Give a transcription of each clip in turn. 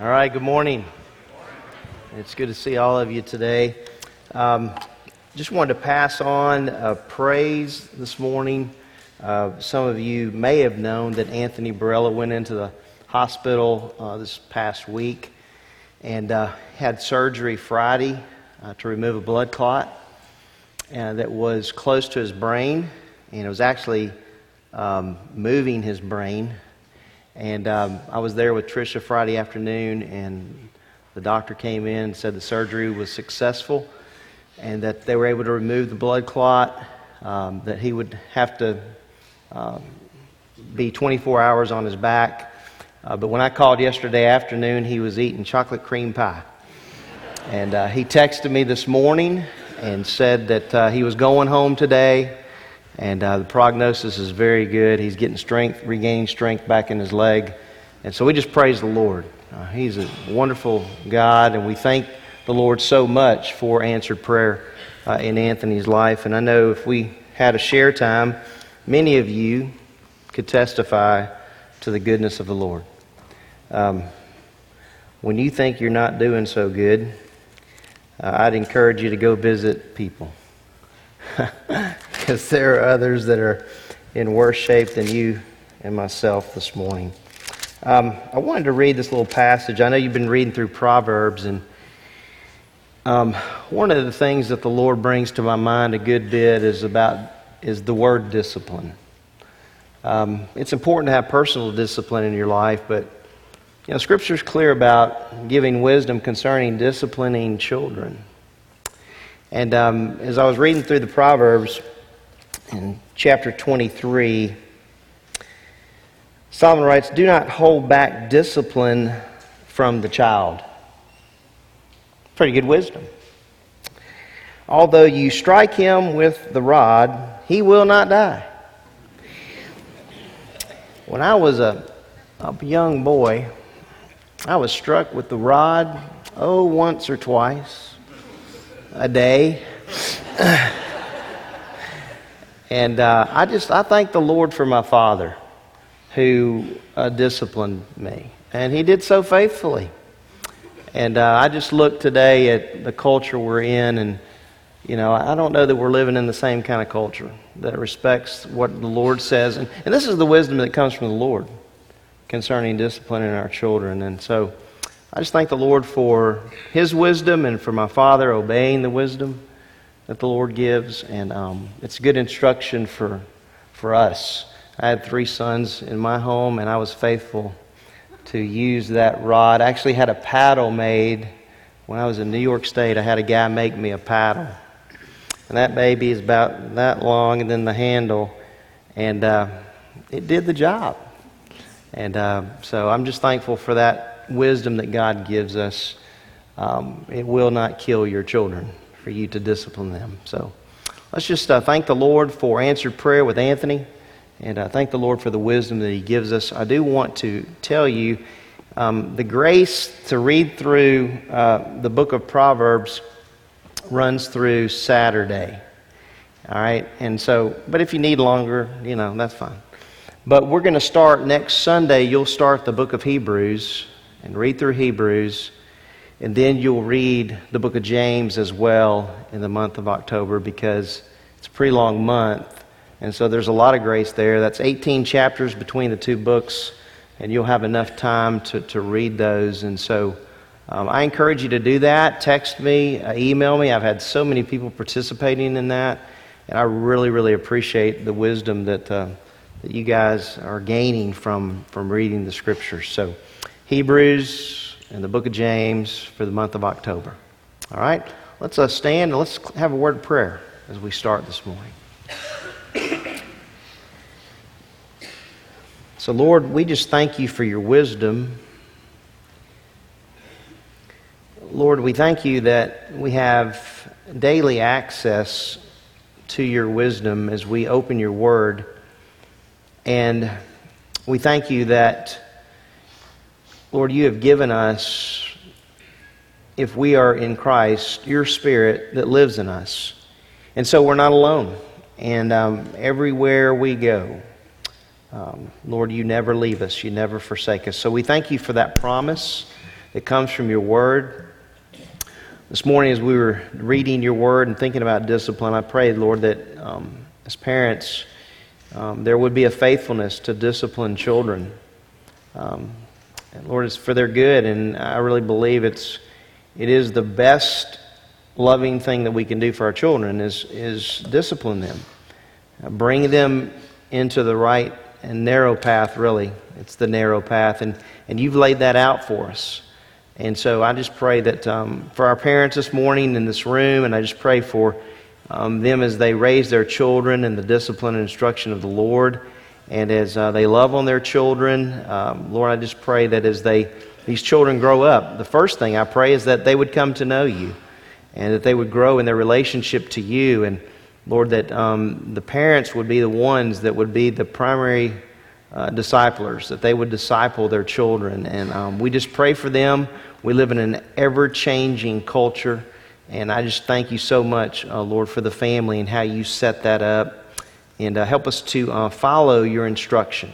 All right, good morning. It's good to see all of you today. Um, just wanted to pass on a praise this morning. Uh, some of you may have known that Anthony Barella went into the hospital uh, this past week and uh, had surgery Friday uh, to remove a blood clot uh, that was close to his brain, and it was actually um, moving his brain and um, I was there with Tricia Friday afternoon, and the doctor came in and said the surgery was successful and that they were able to remove the blood clot, um, that he would have to um, be 24 hours on his back. Uh, but when I called yesterday afternoon, he was eating chocolate cream pie. And uh, he texted me this morning and said that uh, he was going home today and uh, the prognosis is very good. He's getting strength, regaining strength back in his leg. And so we just praise the Lord. Uh, he's a wonderful God, and we thank the Lord so much for answered prayer uh, in Anthony's life. And I know if we had a share time, many of you could testify to the goodness of the Lord. Um, when you think you're not doing so good, uh, I'd encourage you to go visit people. because there are others that are in worse shape than you and myself this morning. Um, I wanted to read this little passage. I know you've been reading through Proverbs, and um, one of the things that the Lord brings to my mind a good bit is about is the word discipline. Um, it's important to have personal discipline in your life, but you know, Scripture is clear about giving wisdom concerning disciplining children. And um, as I was reading through the Proverbs, in chapter 23, Solomon writes, Do not hold back discipline from the child. Pretty good wisdom. Although you strike him with the rod, he will not die. When I was a, a young boy, I was struck with the rod, oh, once or twice a day. And uh, I just, I thank the Lord for my father who uh, disciplined me. And he did so faithfully. And uh, I just look today at the culture we're in, and, you know, I don't know that we're living in the same kind of culture that respects what the Lord says. And, and this is the wisdom that comes from the Lord concerning disciplining our children. And so I just thank the Lord for his wisdom and for my father obeying the wisdom that the Lord gives, and um, it's good instruction for, for us. I had three sons in my home, and I was faithful to use that rod. I actually had a paddle made when I was in New York State. I had a guy make me a paddle, and that baby is about that long, and then the handle, and uh, it did the job. And uh, so I'm just thankful for that wisdom that God gives us. Um, it will not kill your children for you to discipline them. So let's just uh, thank the Lord for answered prayer with Anthony, and uh, thank the Lord for the wisdom that he gives us. I do want to tell you um, the grace to read through uh, the book of Proverbs runs through Saturday. All right, and so, but if you need longer, you know, that's fine. But we're going to start next Sunday. You'll start the book of Hebrews and read through Hebrews. And then you'll read the book of James as well in the month of October because it's a pretty long month. And so there's a lot of grace there. That's 18 chapters between the two books, and you'll have enough time to, to read those. And so um, I encourage you to do that. Text me, uh, email me. I've had so many people participating in that, and I really, really appreciate the wisdom that, uh, that you guys are gaining from, from reading the scriptures. So, Hebrews in the book of James for the month of October. All right? Let's uh, stand and let's have a word of prayer as we start this morning. So, Lord, we just thank you for your wisdom. Lord, we thank you that we have daily access to your wisdom as we open your word. And we thank you that Lord, you have given us, if we are in Christ, your Spirit that lives in us. And so we're not alone. And um, everywhere we go, um, Lord, you never leave us, you never forsake us. So we thank you for that promise that comes from your word. This morning, as we were reading your word and thinking about discipline, I prayed, Lord, that um, as parents, um, there would be a faithfulness to discipline children. Um, Lord, it's for their good, and I really believe it's it is the best loving thing that we can do for our children is is discipline them, uh, bring them into the right and narrow path. Really, it's the narrow path, and and you've laid that out for us. And so I just pray that um, for our parents this morning in this room, and I just pray for um, them as they raise their children in the discipline and instruction of the Lord. And as uh, they love on their children, um, Lord, I just pray that as they, these children grow up, the first thing I pray is that they would come to know you and that they would grow in their relationship to you. And Lord, that um, the parents would be the ones that would be the primary uh, disciplers, that they would disciple their children. And um, we just pray for them. We live in an ever changing culture. And I just thank you so much, uh, Lord, for the family and how you set that up. And uh, help us to uh, follow your instruction.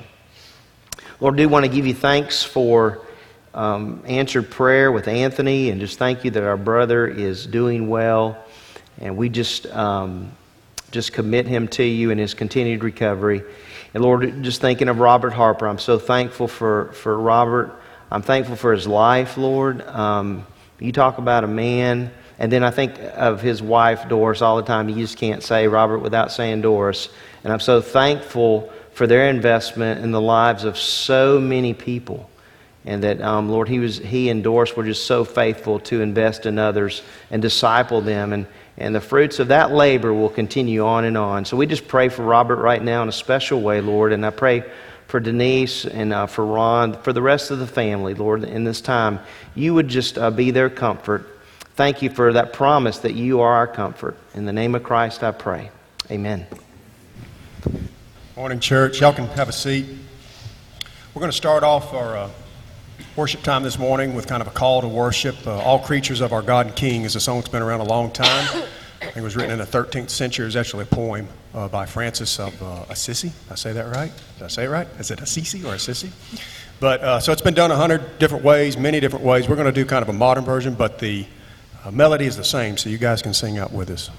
Lord, I do want to give you thanks for um, answered prayer with Anthony, and just thank you that our brother is doing well. And we just, um, just commit him to you in his continued recovery. And Lord, just thinking of Robert Harper, I'm so thankful for, for Robert. I'm thankful for his life, Lord. Um, you talk about a man, and then I think of his wife, Doris, all the time. You just can't say Robert without saying Doris. And I'm so thankful for their investment in the lives of so many people. And that, um, Lord, he, was, he and Doris were just so faithful to invest in others and disciple them. And, and the fruits of that labor will continue on and on. So we just pray for Robert right now in a special way, Lord. And I pray for Denise and uh, for Ron, for the rest of the family, Lord, in this time. You would just uh, be their comfort. Thank you for that promise that you are our comfort. In the name of Christ, I pray. Amen. Morning, church. Y'all can have a seat. We're going to start off our uh, worship time this morning with kind of a call to worship. Uh, All creatures of our God and King is a song that's been around a long time. I think it was written in the 13th century. It's actually a poem uh, by Francis of uh, Assisi. Did I say that right? Did I say it right? Is it Assisi or Assisi? But uh, so it's been done a hundred different ways, many different ways. We're going to do kind of a modern version, but the Uh, melody is the same, so you guys can sing out with us.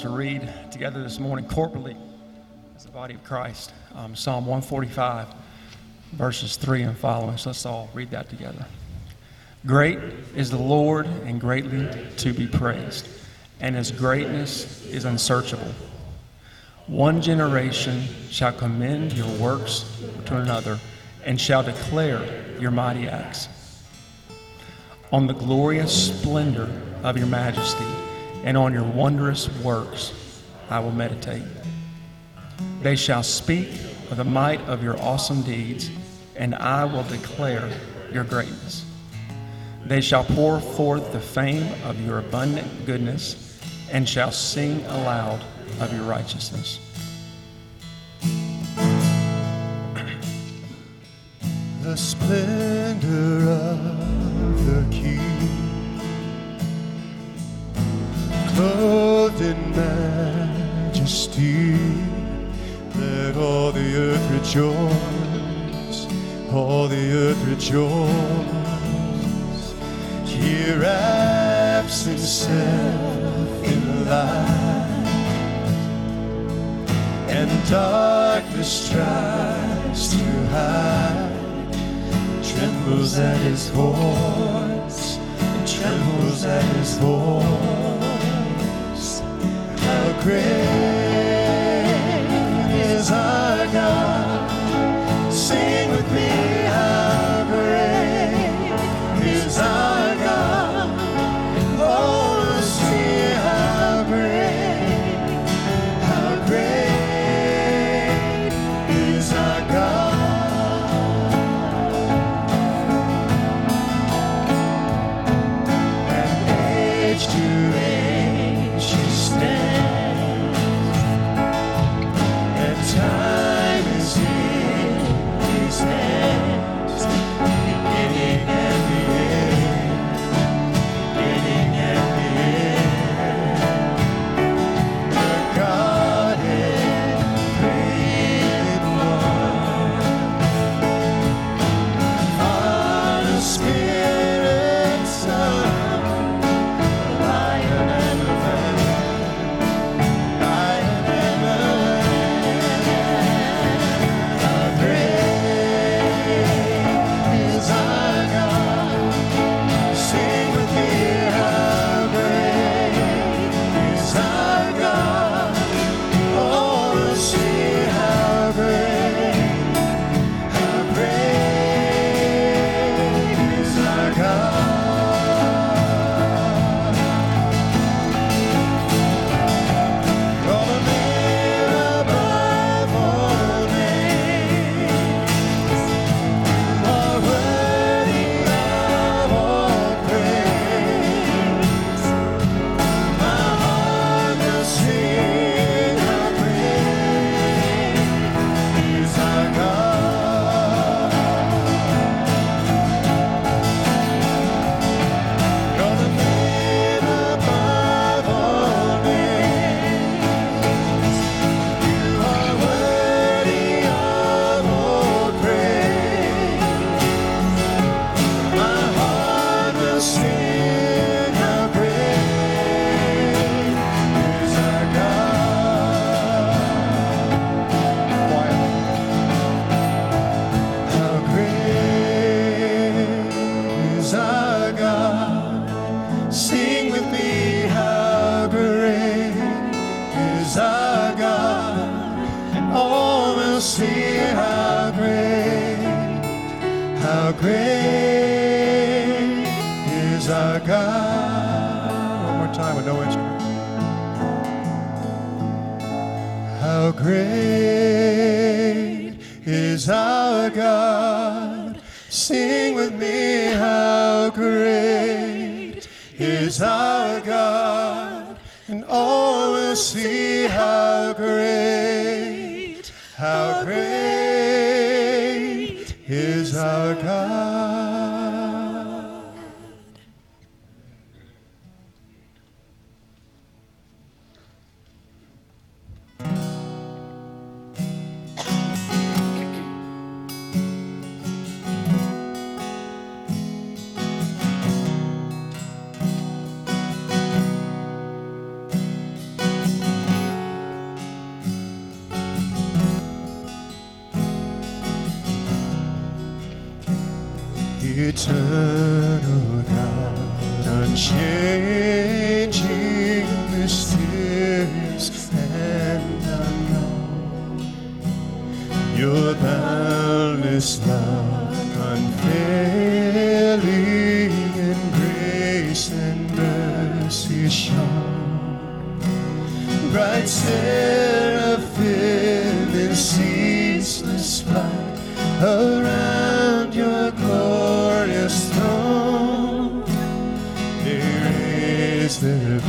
Together this morning corporately as the body of Christ. Um, Psalm 145, verses 3 and following. So let's all read that together. Great is the Lord and greatly to be praised, and his greatness is unsearchable. One generation shall commend your works to another and shall declare your mighty acts. On the glorious splendor of your majesty and on your wondrous works I will meditate. They shall speak of the might of your awesome deeds, and I will declare your greatness. They shall pour forth the fame of your abundant goodness, and shall sing aloud of your righteousness. the splendor of the King, clothed in majesty. Let all the earth rejoice, all the earth rejoice. He wraps himself in light, and darkness tries to hide. Trembles at his voice, trembles at his voice great around your glorious throne. They raise their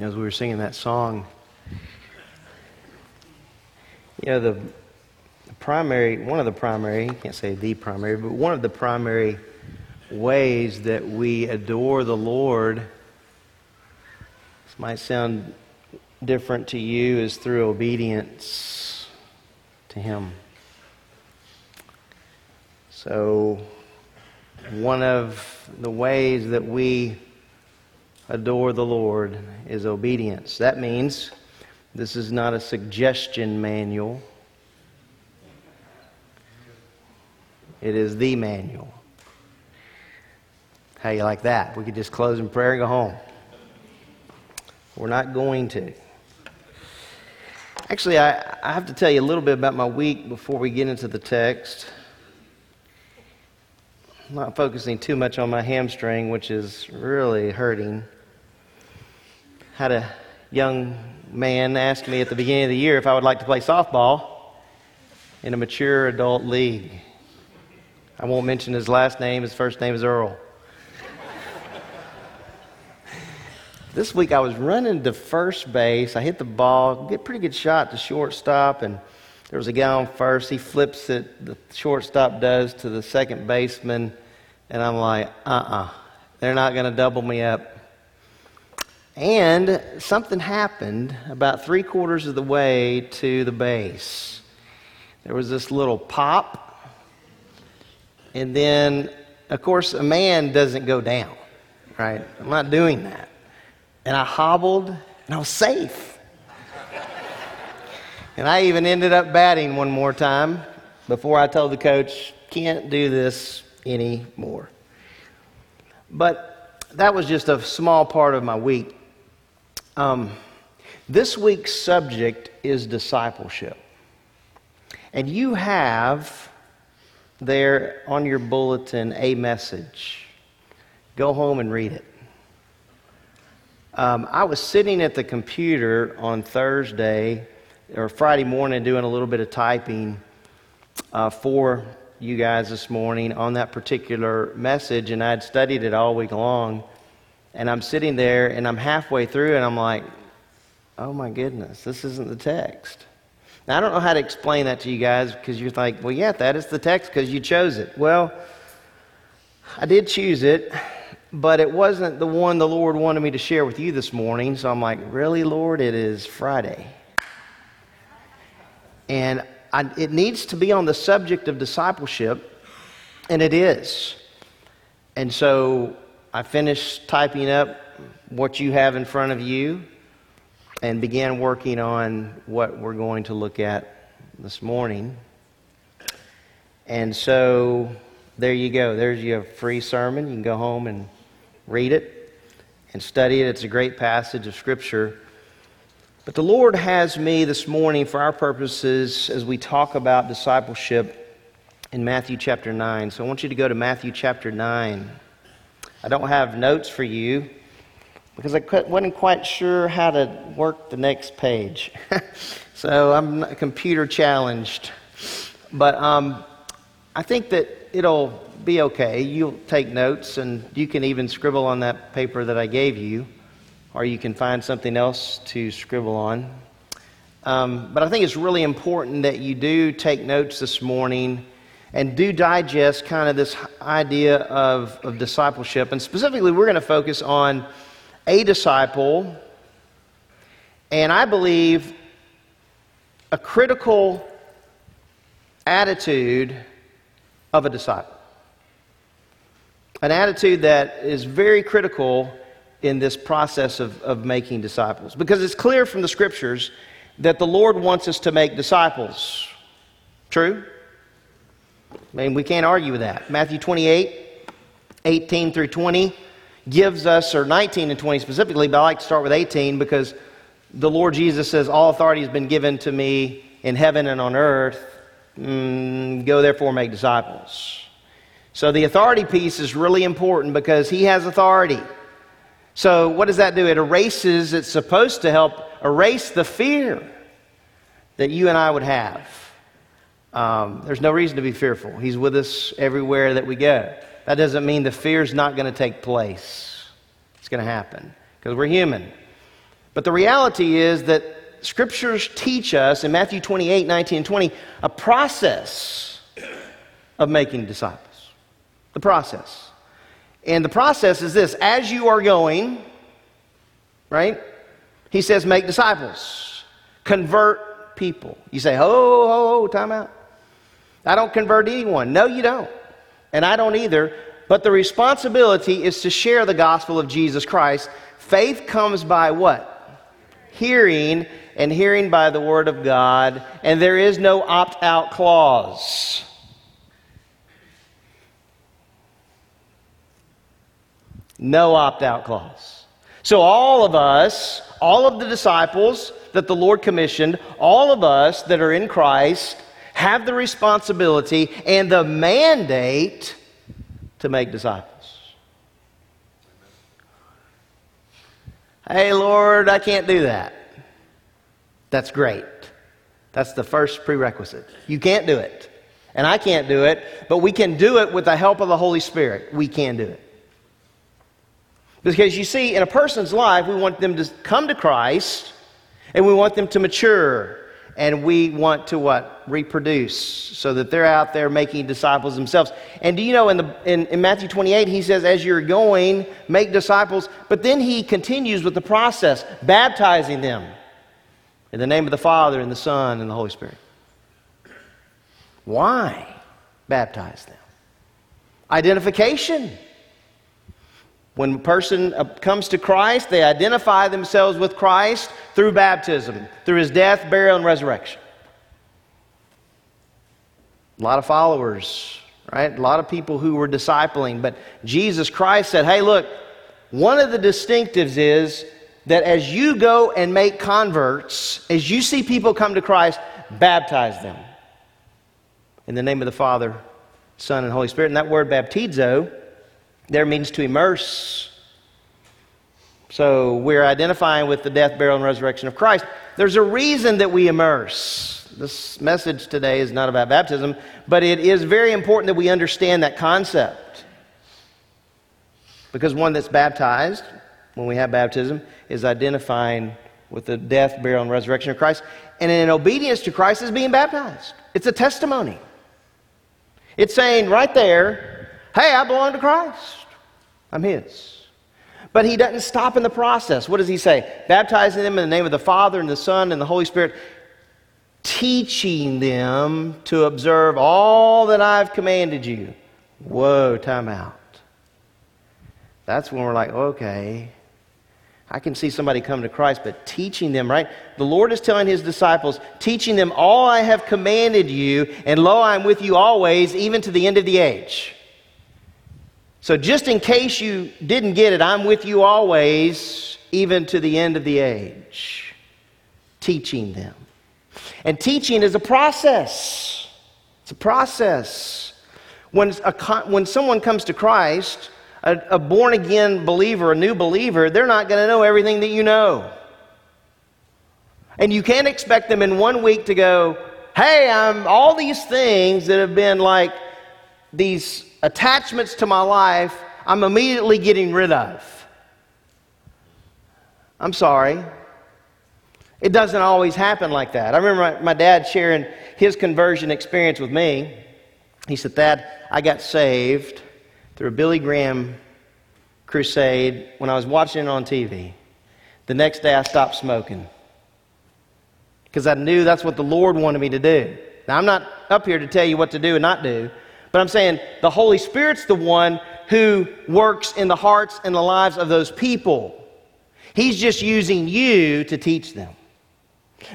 As we were singing that song, You know, the, the primary, one of the primary, you can't say the primary, but one of the primary ways that we adore the Lord, this might sound different to you, is through obedience to Him. So, one of the ways that we adore the Lord is obedience. That means this is not a suggestion manual, it is the manual. How you like that? We could just close in prayer and go home. We're not going to. Actually, I, I have to tell you a little bit about my week before we get into the text. I'm not focusing too much on my hamstring, which is really hurting. Had a young man ask me at the beginning of the year if I would like to play softball in a mature adult league. I won't mention his last name, his first name is Earl. this week I was running to first base. I hit the ball, get pretty good shot to shortstop, and there was a guy on first. He flips it, the shortstop does, to the second baseman, and I'm like, uh uh-uh, uh, they are not going to double me up. And something happened about three quarters of the way to the base. There was this little pop, and then, of course, a man doesn't go down, right? I'm not doing that and I hobbled, and I was safe. and I even ended up batting one more time before I told the coach, can't do this anymore. But that was just a small part of my week. Um, this week's subject is discipleship. And you have there on your bulletin a message. Go home and read it. Um, I was sitting at the computer on Thursday or Friday morning doing a little bit of typing uh, for you guys this morning on that particular message, and I'd studied it all week long. And I'm sitting there, and I'm halfway through, and I'm like, oh my goodness, this isn't the text. Now, I don't know how to explain that to you guys because you're like, well, yeah, that is the text because you chose it. Well, I did choose it but it wasn't the one the Lord wanted me to share with you this morning. So I'm like, really, Lord? It is Friday. And I, it needs to be on the subject of discipleship, and it is. And so I finished typing up what you have in front of you and began working on what we're going to look at this morning. And so there you go. There's your free sermon. You can go home and read it and study it. It's a great passage of Scripture. But the Lord has me this morning for our purposes as we talk about discipleship in Matthew chapter 9. So I want you to go to Matthew chapter 9. I don't have notes for you because I wasn't quite sure how to work the next page. so I'm computer challenged. But um, I think that it'll be okay. You'll take notes, and you can even scribble on that paper that I gave you, or you can find something else to scribble on. Um, but I think it's really important that you do take notes this morning and do digest kind of this idea of, of discipleship. And specifically, we're going to focus on a disciple, and I believe a critical attitude of a disciple. An attitude that is very critical in this process of, of making disciples. Because it's clear from the scriptures that the Lord wants us to make disciples. True? I mean, we can't argue with that. Matthew 28, 18 through 20 gives us, or 19 and 20 specifically, but I like to start with 18 because the Lord Jesus says, All authority has been given to me in heaven and on earth. Mm, go therefore make disciples. So the authority piece is really important because he has authority. So what does that do? It erases, it's supposed to help erase the fear that you and I would have. Um, there's no reason to be fearful. He's with us everywhere that we go. That doesn't mean the fear is not going to take place. It's going to happen because we're human. But the reality is that scriptures teach us in Matthew 28 19 and 20 a process of making disciples. The process. And the process is this as you are going, right? He says, make disciples, convert people. You say, oh, oh, oh, time out. I don't convert anyone. No, you don't. And I don't either. But the responsibility is to share the gospel of Jesus Christ. Faith comes by what? Hearing, and hearing by the word of God. And there is no opt out clause. No opt out clause. So, all of us, all of the disciples that the Lord commissioned, all of us that are in Christ, have the responsibility and the mandate to make disciples. Hey, Lord, I can't do that. That's great. That's the first prerequisite. You can't do it. And I can't do it, but we can do it with the help of the Holy Spirit. We can do it. Because you see, in a person's life, we want them to come to Christ and we want them to mature and we want to what? Reproduce so that they're out there making disciples themselves. And do you know in, the, in, in Matthew 28, he says, as you're going, make disciples, but then he continues with the process, baptizing them in the name of the Father and the Son and the Holy Spirit. Why baptize them? Identification. When a person uh, comes to Christ, they identify themselves with Christ through baptism, through his death, burial, and resurrection. A lot of followers, right? A lot of people who were discipling, but Jesus Christ said, hey, look, one of the distinctives is that as you go and make converts, as you see people come to Christ, baptize them in the name of the Father, Son, and Holy Spirit. And that word baptizo there means to immerse. So we're identifying with the death, burial, and resurrection of Christ. There's a reason that we immerse. This message today is not about baptism, but it is very important that we understand that concept. Because one that's baptized, when we have baptism, is identifying with the death, burial, and resurrection of Christ. And in obedience to Christ is being baptized. It's a testimony. It's saying right there, hey, I belong to Christ. I'm His. But He doesn't stop in the process. What does He say? Baptizing them in the name of the Father and the Son and the Holy Spirit, teaching them to observe all that I've commanded you. Whoa, time out. That's when we're like, okay, I can see somebody come to Christ, but teaching them, right? The Lord is telling his disciples, teaching them all I have commanded you, and lo, I'm with you always, even to the end of the age. So, just in case you didn't get it, I'm with you always, even to the end of the age, teaching them. And teaching is a process. It's a process. When, a, when someone comes to Christ, a, a born again believer, a new believer, they're not going to know everything that you know. And you can't expect them in one week to go, hey, I'm all these things that have been like these attachments to my life, I'm immediately getting rid of. I'm sorry. It doesn't always happen like that. I remember my, my, dad sharing his conversion experience with me. He said, Thad, I got saved through a Billy Graham crusade when I was watching it on TV. The next day I stopped smoking because I knew that's what the Lord wanted me to do. Now, I'm not up here to tell you what to do and not do, but I'm saying the Holy Spirit's the one who works in the hearts and the lives of those people. He's just using you to teach them.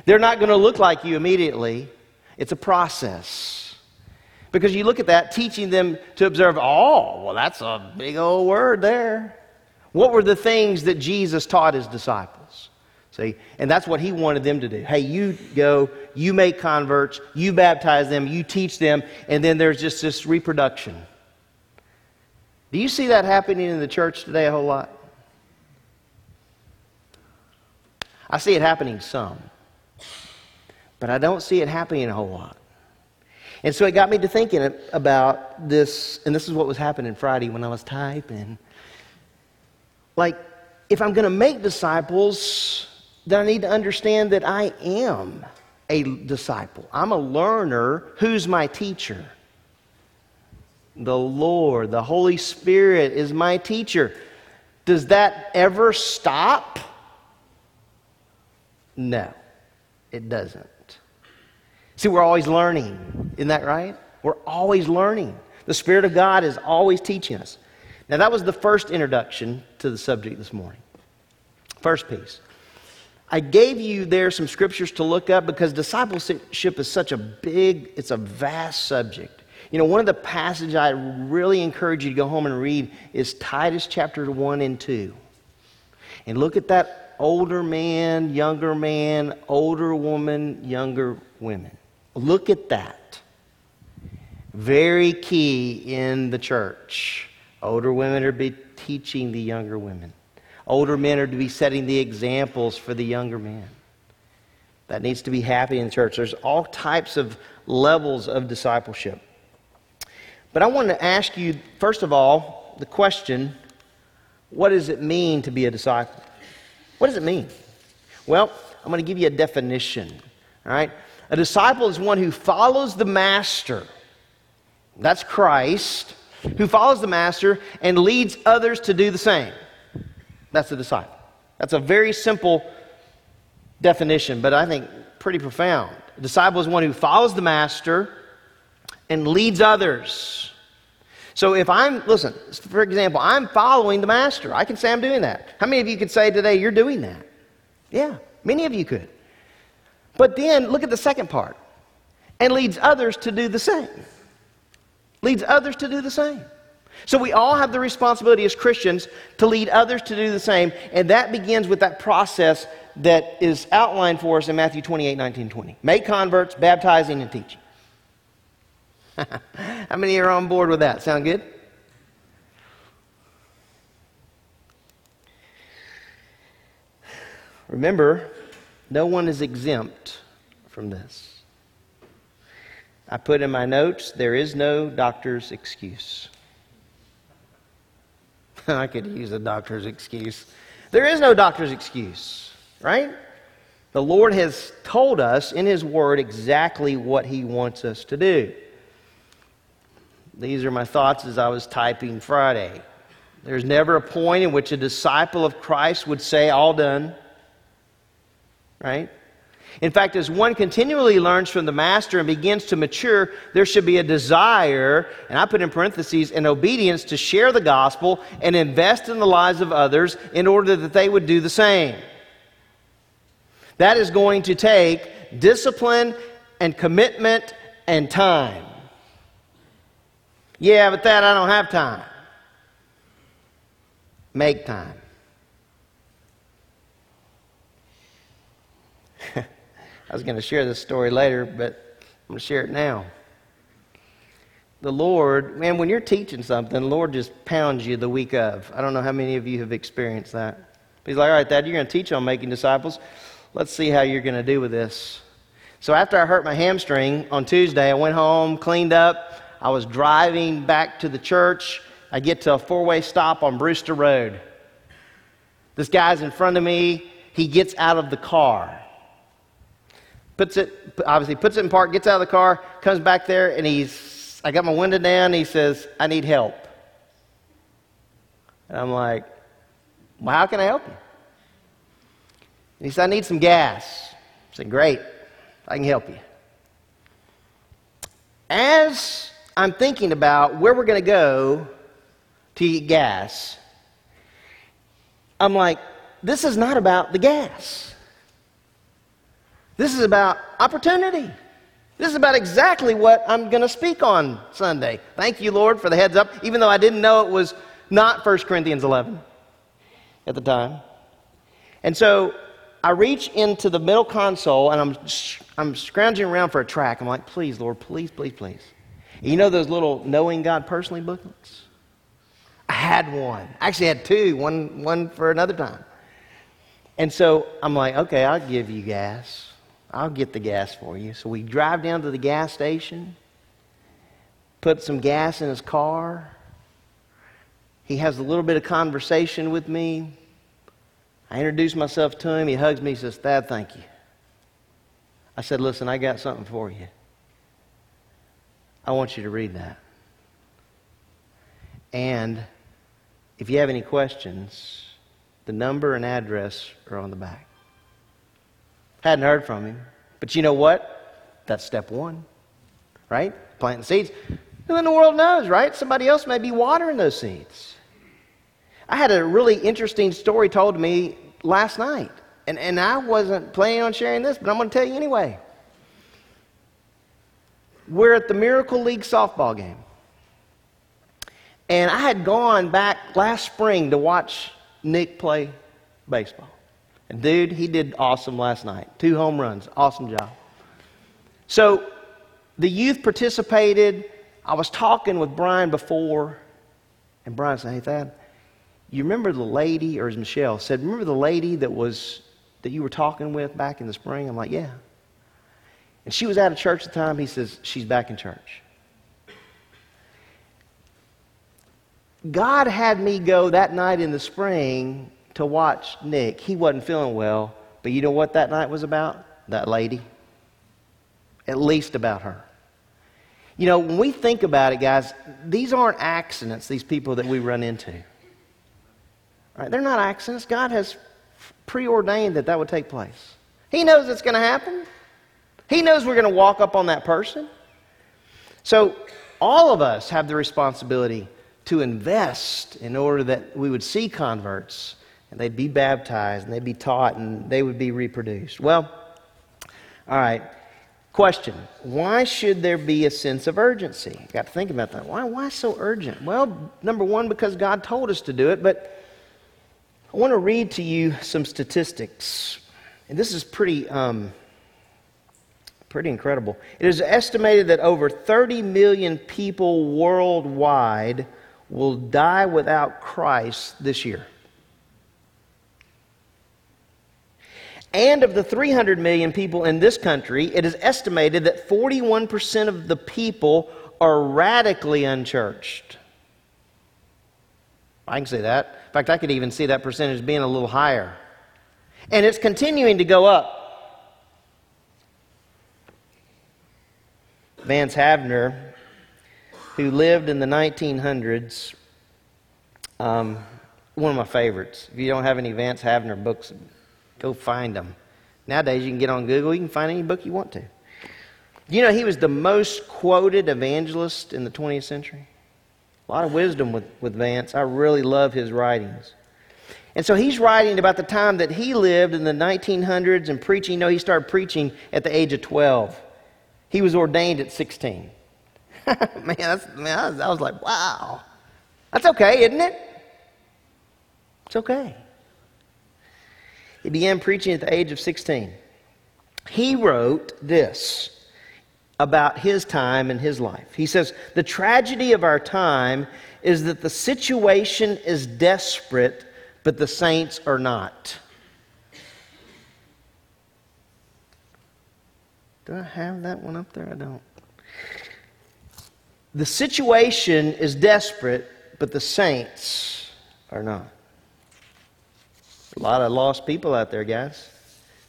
They're not going to look like you immediately, it's a process. Because you look at that, teaching them to observe, oh, well, that's a big old word there. What were the things that Jesus taught his disciples? See, and that's what he wanted them to do. Hey, you go, you make converts, you baptize them, you teach them, and then there's just this reproduction. Do you see that happening in the church today a whole lot? I see it happening some, but I don't see it happening a whole lot. And so it got me to thinking about this, and this is what was happening Friday when I was typing. Like, if I'm going to make disciples, then I need to understand that I am a disciple. I'm a learner. Who's my teacher? The Lord, the Holy Spirit is my teacher. Does that ever stop? No, it doesn't. See, we're always learning. Isn't that right? We're always learning. The Spirit of God is always teaching us. Now, that was the first introduction to the subject this morning. First piece. I gave you there some scriptures to look up because discipleship is such a big, it's a vast subject. You know, one of the passages I really encourage you to go home and read is Titus chapter 1 and 2. And look at that older man, younger man, older woman, younger women. Look at that. Very key in the church. Older women are be teaching the younger women. Older men are to be setting the examples for the younger men. That needs to be happening in church. There's all types of levels of discipleship. But I want to ask you, first of all, the question what does it mean to be a disciple? What does it mean? Well, I'm going to give you a definition. All right? A disciple is one who follows the master. That's Christ, who follows the master and leads others to do the same. That's a disciple. That's a very simple definition, but I think pretty profound. A disciple is one who follows the master and leads others. So if I'm, listen, for example, I'm following the master, I can say I'm doing that. How many of you could say today you're doing that? Yeah, many of you could. But then look at the second part and leads others to do the same. Leads others to do the same. So we all have the responsibility as Christians to lead others to do the same, and that begins with that process that is outlined for us in Matthew 28 19, 20. Make converts, baptizing, and teaching. How many are on board with that? Sound good? Remember, no one is exempt from this. I put in my notes there is no doctor's excuse. I could use a doctor's excuse. There is no doctor's excuse, right? The Lord has told us in His Word exactly what He wants us to do. These are my thoughts as I was typing Friday. There's never a point in which a disciple of Christ would say, All done. Right? In fact, as one continually learns from the master and begins to mature, there should be a desire, and I put in parentheses, an obedience to share the gospel and invest in the lives of others in order that they would do the same. That is going to take discipline and commitment and time. Yeah, but that I don't have time. Make time. I was going to share this story later, but I'm going to share it now. The Lord, man, when you're teaching something, the Lord just pounds you the week of. I don't know how many of you have experienced that. He's like, all right, Thad, you're going to teach on making disciples. Let's see how you're going to do with this. So after I hurt my hamstring on Tuesday, I went home, cleaned up. I was driving back to the church. I get to a four way stop on Brewster Road. This guy's in front of me. He gets out of the car puts it, obviously puts it in park, gets out of the car, comes back there, and he's, I got my window down, he says, I need help. And I'm like, well, how can I help you? And he said, I need some gas. I said, great, I can help you. As I'm thinking about where we're going to go to get gas, I'm like, this is not about the gas. This is about opportunity. This is about exactly what I'm going to speak on Sunday. Thank you, Lord, for the heads up, even though I didn't know it was not 1 Corinthians 11 at the time. And so I reach into the middle console and I'm, I'm scrounging around for a track. I'm like, please, Lord, please, please, please. And you know those little Knowing God Personally booklets? I had one. I actually had two, one, one for another time. And so I'm like, okay, I'll give you gas. I'll get the gas for you. So we drive down to the gas station, put some gas in his car. He has a little bit of conversation with me. I introduce myself to him. He hugs me. He says, Thad, thank you. I said, Listen, I got something for you. I want you to read that. And if you have any questions, the number and address are on the back. Hadn't heard from him. But you know what? That's step one, right? Planting seeds. Who in the world knows, right? Somebody else may be watering those seeds. I had a really interesting story told to me last night. And, and I wasn't planning on sharing this, but I'm going to tell you anyway. We're at the Miracle League softball game. And I had gone back last spring to watch Nick play baseball. And dude, he did awesome last night. Two home runs. Awesome job. So the youth participated. I was talking with Brian before, and Brian said, Hey, Thad, you remember the lady, or as Michelle said, remember the lady that was that you were talking with back in the spring? I'm like, Yeah. And she was out of church at the time. He says, She's back in church. God had me go that night in the spring to watch Nick. He wasn't feeling well, but you know what that night was about? That lady. At least about her. You know, when we think about it, guys, these aren't accidents, these people that we run into. Right? They're not accidents. God has preordained that that would take place. He knows it's going to happen. He knows we're going to walk up on that person. So, all of us have the responsibility to invest in order that we would see converts and they'd be baptized and they'd be taught and they would be reproduced. Well, all right. Question Why should there be a sense of urgency? Got to think about that. Why, why so urgent? Well, number one, because God told us to do it, but I want to read to you some statistics. And this is pretty. Um, Pretty incredible. It is estimated that over 30 million people worldwide will die without Christ this year. And of the 300 million people in this country, it is estimated that 41% of the people are radically unchurched. I can say that. In fact, I could even see that percentage being a little higher. And it's continuing to go up. Vance Havner, who lived in the 1900s, um, one of my favorites. If you don't have any Vance Havner books, go find them. Nowadays, you can get on Google, you can find any book you want to. You know, he was the most quoted evangelist in the 20th century. A lot of wisdom with, with Vance. I really love his writings. And so he's writing about the time that he lived in the 1900s and preaching. Know, he started preaching at the age of 12. He was ordained at 16. man, that's, man I, was, I was like, wow. That's okay, isn't it? It's okay. He began preaching at the age of 16. He wrote this about his time and his life. He says, The tragedy of our time is that the situation is desperate, but the saints are not. Do I have that one up there? I don't. The situation is desperate, but the saints are not. A lot of lost people out there, guys.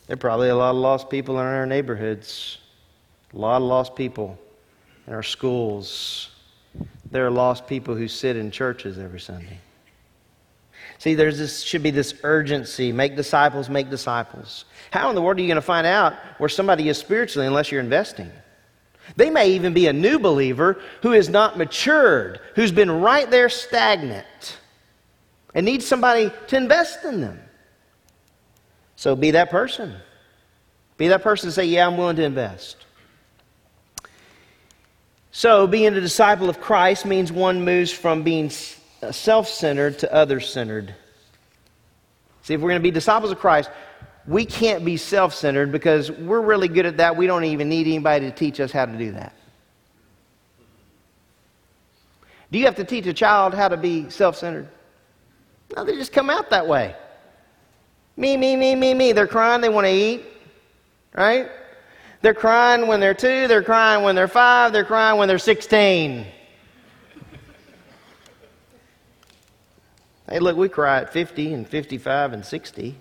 There are probably a lot of lost people in our neighborhoods, a lot of lost people in our schools. There are lost people who sit in churches every Sunday. See, there's this should be this urgency. Make disciples, make disciples. How in the world are you going to find out where somebody is spiritually unless you're investing? They may even be a new believer who is not matured, who's been right there stagnant, and needs somebody to invest in them. So be that person. Be that person and say, Yeah, I'm willing to invest. So, being a disciple of Christ means one moves from being uh, self centered to other centered. See, if we're going to be disciples of Christ, we can't be self centered because we're really good at that. We don't even need anybody to teach us how to do that. Do you have to teach a child how to be self centered? No, they just come out that way. Me, me, me, me, me. They're crying, they want to eat, right? They're crying when they're two, they're crying when they're five, they're crying when they're 16. Hey, look, we cry at 50 and 55 and 60.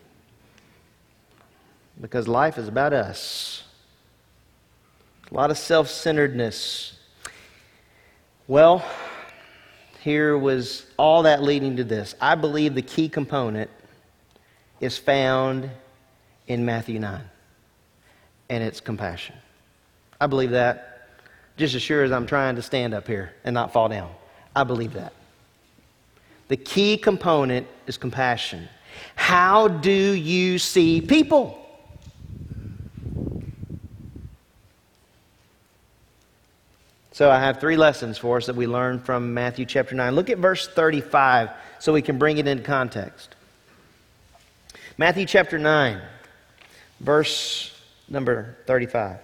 because life is about us. A lot of self centeredness. Well, here was all that leading to this. I believe the key component is found in Matthew 9, and it's compassion. I believe that just as sure as I'm trying to stand up here and not fall down. I believe that. The key component is compassion. How do you see people? So I have three lessons for us that we learned from Matthew chapter 9. Look at verse 35 so we can bring it into context. Matthew chapter 9, verse number 35.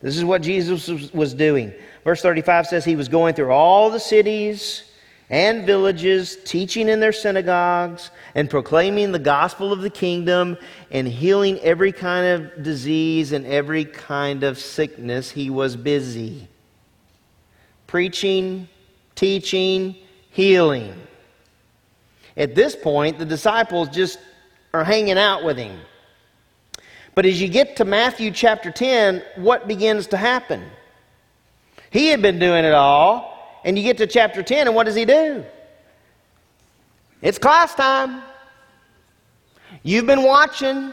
This is what Jesus was doing. Verse 35 says he was going through all the cities and villages, teaching in their synagogues and proclaiming the gospel of the kingdom and healing every kind of disease and every kind of sickness. He was busy preaching, teaching, healing. At this point, the disciples just are hanging out with him. But as you get to Matthew chapter 10, what begins to happen? He had been doing it all, and you get to chapter 10, and what does he do? It's class time. You've been watching,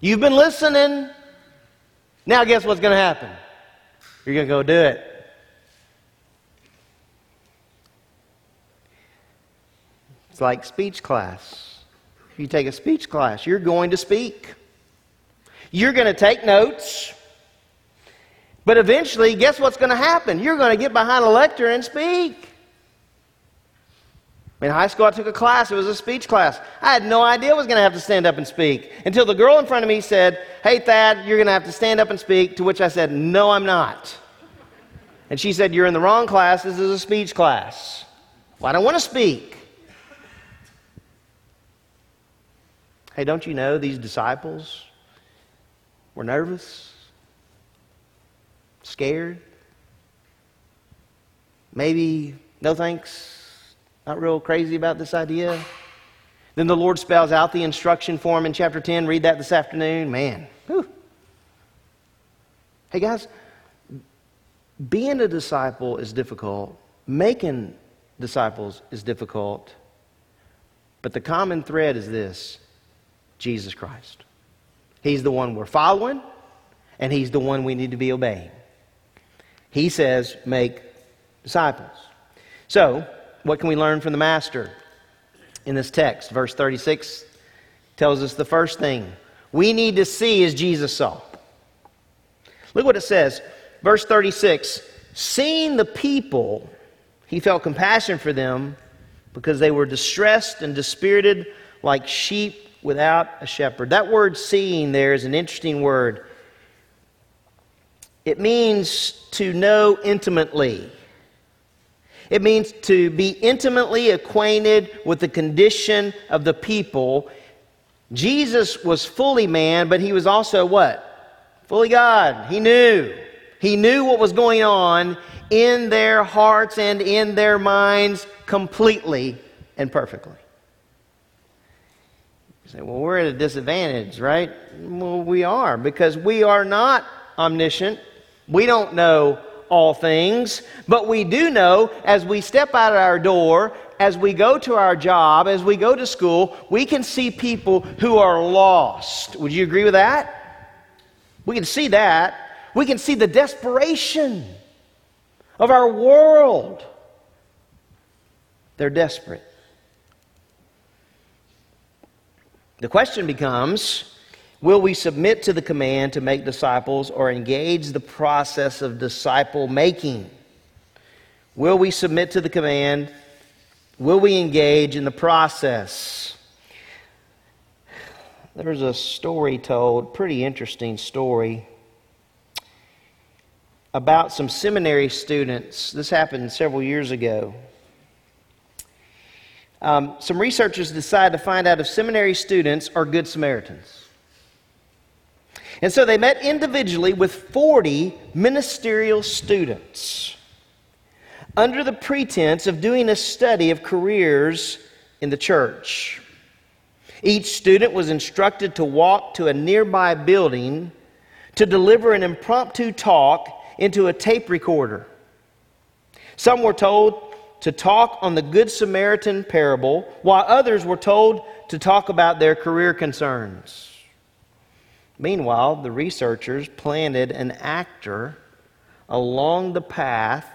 you've been listening. Now, guess what's going to happen? You're going to go do it. It's like speech class. You take a speech class, you're going to speak. You're going to take notes. But eventually, guess what's going to happen? You're going to get behind a lectern and speak. In high school, I took a class. It was a speech class. I had no idea I was going to have to stand up and speak until the girl in front of me said, Hey, Thad, you're going to have to stand up and speak. To which I said, No, I'm not. And she said, You're in the wrong class. This is a speech class. Well, I don't want to speak. Hey, don't you know these disciples were nervous, scared? Maybe, no thanks, not real crazy about this idea. Then the Lord spells out the instruction for them in chapter 10. Read that this afternoon. Man, whew. Hey, guys, being a disciple is difficult, making disciples is difficult, but the common thread is this Jesus Christ. He's the one we're following, and He's the one we need to be obeying. He says, make disciples. So, what can we learn from the Master in this text? Verse 36 tells us the first thing we need to see as Jesus saw. Look what it says. Verse 36 Seeing the people, he felt compassion for them because they were distressed and dispirited like sheep without a shepherd. That word seeing there is an interesting word. It means to know intimately. It means to be intimately acquainted with the condition of the people. Jesus was fully man, but he was also what? Fully God. He knew. He knew what was going on in their hearts and in their minds completely and perfectly. You say, well, we're at a disadvantage, right? Well, we are, because we are not omniscient. We don't know all things, but we do know as we step out of our door, as we go to our job, as we go to school, we can see people who are lost. Would you agree with that? We can see that. We can see the desperation of our world. They're desperate. The question becomes will we submit to the command to make disciples or engage the process of disciple making? Will we submit to the command? Will we engage in the process? There's a story told, pretty interesting story, about some seminary students. This happened several years ago. Um, some researchers decided to find out if seminary students are good Samaritans. And so they met individually with 40 ministerial students under the pretense of doing a study of careers in the church. Each student was instructed to walk to a nearby building to deliver an impromptu talk into a tape recorder. Some were told to talk on the Good Samaritan parable, while others were told to talk about their career concerns. Meanwhile, the researchers planted an actor along the path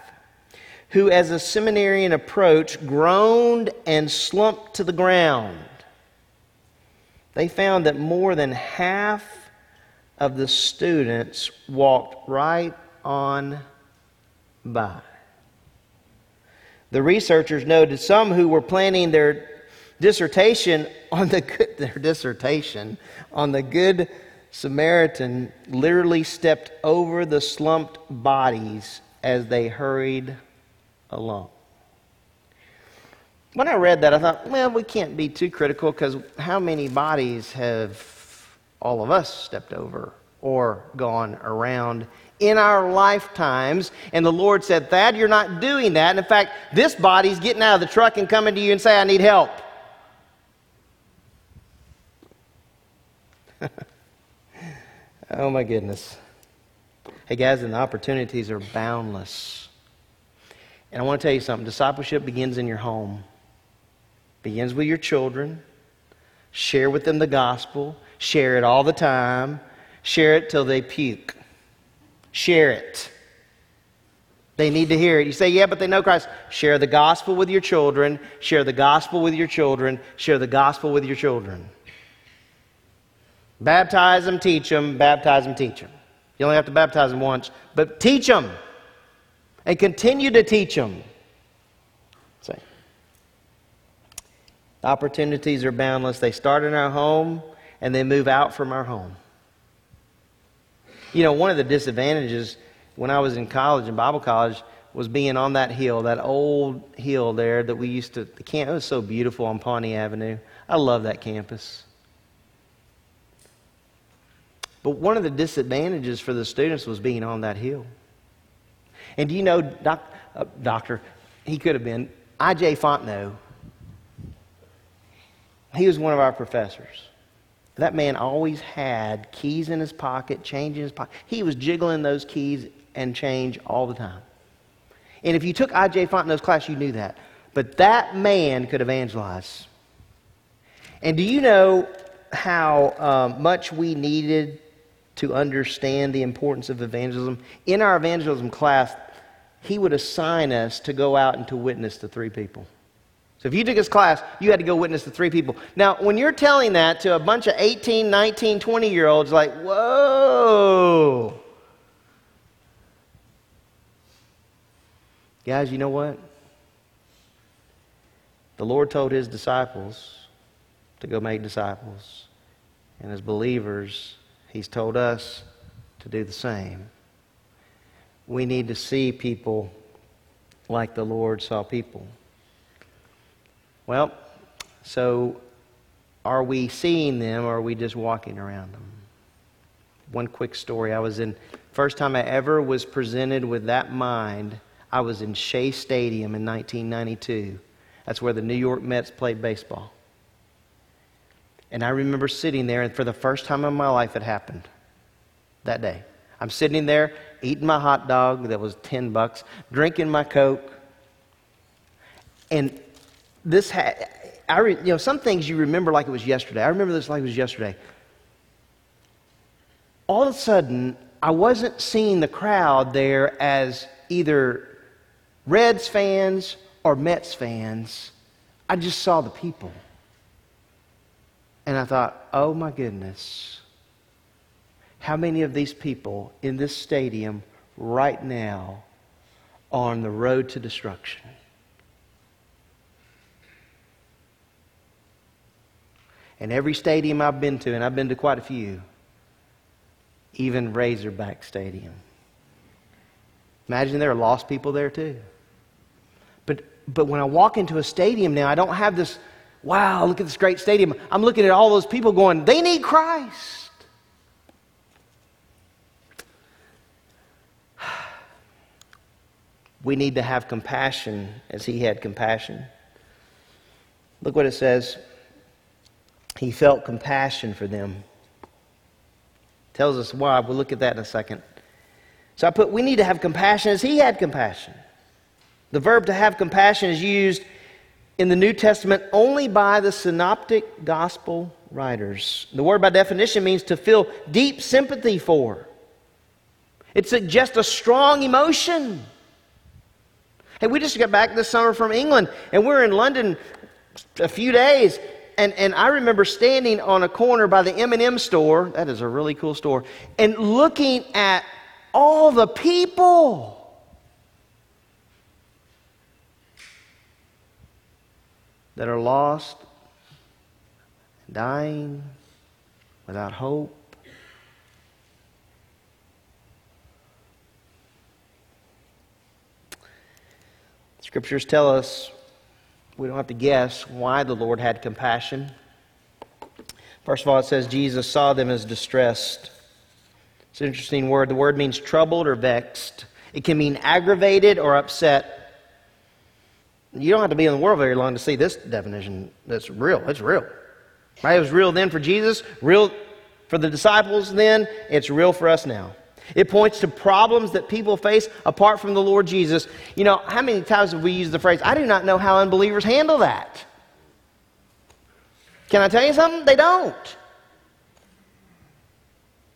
who, as a seminarian approached, groaned and slumped to the ground. They found that more than half of the students walked right on by. The researchers noted some who were planning their dissertation on the good, their dissertation on the good Samaritan literally stepped over the slumped bodies as they hurried along. When I read that, I thought, well, we can't be too critical because how many bodies have all of us stepped over or gone around in our lifetimes? And the Lord said, Thad, you're not doing that. And in fact, this body's getting out of the truck and coming to you and say, I need help. Oh my goodness. Hey guys, and the opportunities are boundless. And I want to tell you something discipleship begins in your home, begins with your children. Share with them the gospel, share it all the time, share it till they puke. Share it. They need to hear it. You say, yeah, but they know Christ. Share the gospel with your children, share the gospel with your children, share the gospel with your children. Baptize them, teach them, baptize them, teach them. You only have to baptize them once, but teach them and continue to teach them. The opportunities are boundless. They start in our home and they move out from our home. You know, one of the disadvantages when I was in college, in Bible college, was being on that hill, that old hill there that we used to, the camp, it was so beautiful on Pawnee Avenue. I love that campus. But one of the disadvantages for the students was being on that hill. And do you know, doc, uh, Doctor, he could have been, I.J. Fontenot, he was one of our professors. That man always had keys in his pocket, change in his pocket. He was jiggling those keys and change all the time. And if you took I.J. Fontenot's class, you knew that. But that man could evangelize. And do you know how um, much we needed to understand the importance of evangelism. In our evangelism class, he would assign us to go out and to witness to three people. So if you took his class, you had to go witness to three people. Now, when you're telling that to a bunch of 18, 19, 20 year olds, like, whoa. Guys, you know what? The Lord told his disciples to go make disciples. And as believers, He's told us to do the same. We need to see people like the Lord saw people. Well, so are we seeing them or are we just walking around them? One quick story. I was in, first time I ever was presented with that mind, I was in Shea Stadium in 1992. That's where the New York Mets played baseball. And I remember sitting there, and for the first time in my life, it happened that day. I'm sitting there eating my hot dog that was 10 bucks, drinking my Coke. And this had, I re, you know, some things you remember like it was yesterday. I remember this like it was yesterday. All of a sudden, I wasn't seeing the crowd there as either Reds fans or Mets fans. I just saw the people. And I thought, oh my goodness, how many of these people in this stadium right now are on the road to destruction? And every stadium I've been to, and I've been to quite a few, even Razorback Stadium. Imagine there are lost people there too. But, but when I walk into a stadium now, I don't have this wow, look at this great stadium. I'm looking at all those people going, they need Christ. We need to have compassion as he had compassion. Look what it says. He felt compassion for them. Tells us why. We'll look at that in a second. So I put, we need to have compassion as he had compassion. The verb to have compassion is used in the New Testament only by the synoptic gospel writers. The word by definition means to feel deep sympathy for. It suggests a strong emotion. Hey, we just got back this summer from England, and we're in London a few days, and, and I remember standing on a corner by the M&M store, that is a really cool store, and looking at all the people. That are lost, dying, without hope. Scriptures tell us we don't have to guess why the Lord had compassion. First of all, it says Jesus saw them as distressed. It's an interesting word. The word means troubled or vexed. It can mean aggravated or upset. You don't have to be in the world very long to see this definition that's real. It's real. Right? It was real then for Jesus, real for the disciples then, it's real for us now. It points to problems that people face apart from the Lord Jesus. You know, how many times have we used the phrase, I do not know how unbelievers handle that? Can I tell you something? They don't.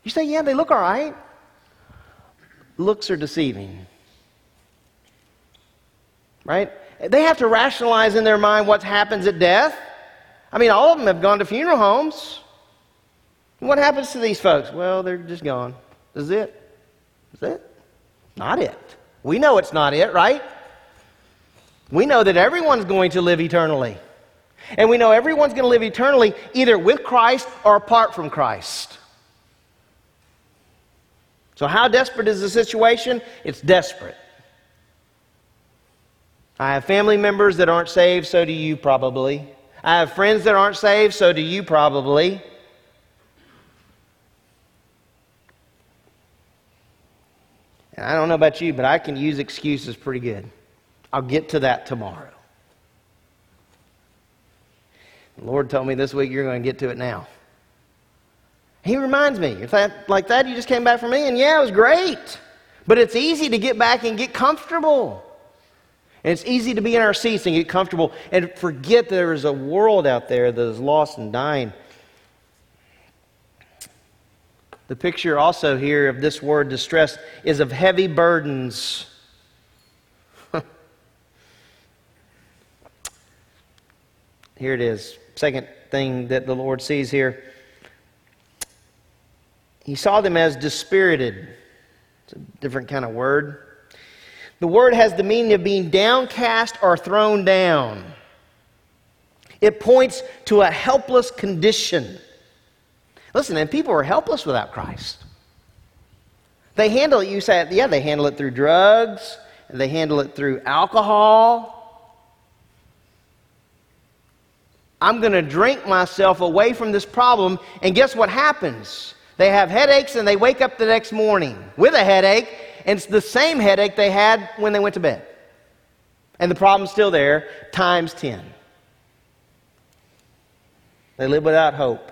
You say, yeah, they look all right. Looks are deceiving. Right? They have to rationalize in their mind what happens at death. I mean, all of them have gone to funeral homes. What happens to these folks? Well, they're just gone. This is it. Is it? Not it. We know it's not it, right? We know that everyone's going to live eternally. And we know everyone's going to live eternally either with Christ or apart from Christ. So, how desperate is the situation? It's desperate. I have family members that aren't saved, so do you probably. I have friends that aren't saved, so do you probably. And I don't know about you, but I can use excuses pretty good. I'll get to that tomorrow. The Lord told me this week you're going to get to it now. He reminds me, if that like that, you just came back from me, and yeah, it was great. But it's easy to get back and get comfortable. And it's easy to be in our seats and get comfortable and forget there is a world out there that is lost and dying. The picture also here of this word distress is of heavy burdens. here it is. Second thing that the Lord sees here he saw them as dispirited. It's a different kind of word. The word has the meaning of being downcast or thrown down. It points to a helpless condition. Listen, and people are helpless without Christ. They handle it, you say, yeah, they handle it through drugs, they handle it through alcohol. I'm going to drink myself away from this problem, and guess what happens? They have headaches and they wake up the next morning with a headache, and it's the same headache they had when they went to bed. And the problem's still there, times 10. They live without hope.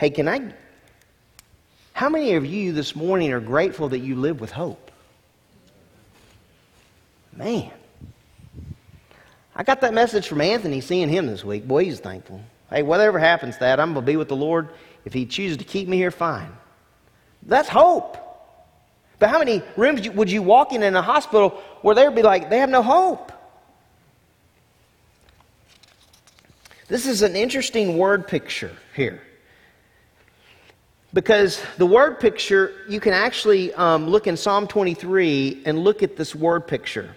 Hey, can I? How many of you this morning are grateful that you live with hope? Man. I got that message from Anthony seeing him this week. Boy, he's thankful. Hey, whatever happens, that I'm going to be with the Lord if he chooses to keep me here, fine. That's hope. But how many rooms would you walk in in a hospital where they would be like, they have no hope? This is an interesting word picture here. Because the word picture, you can actually um, look in Psalm 23 and look at this word picture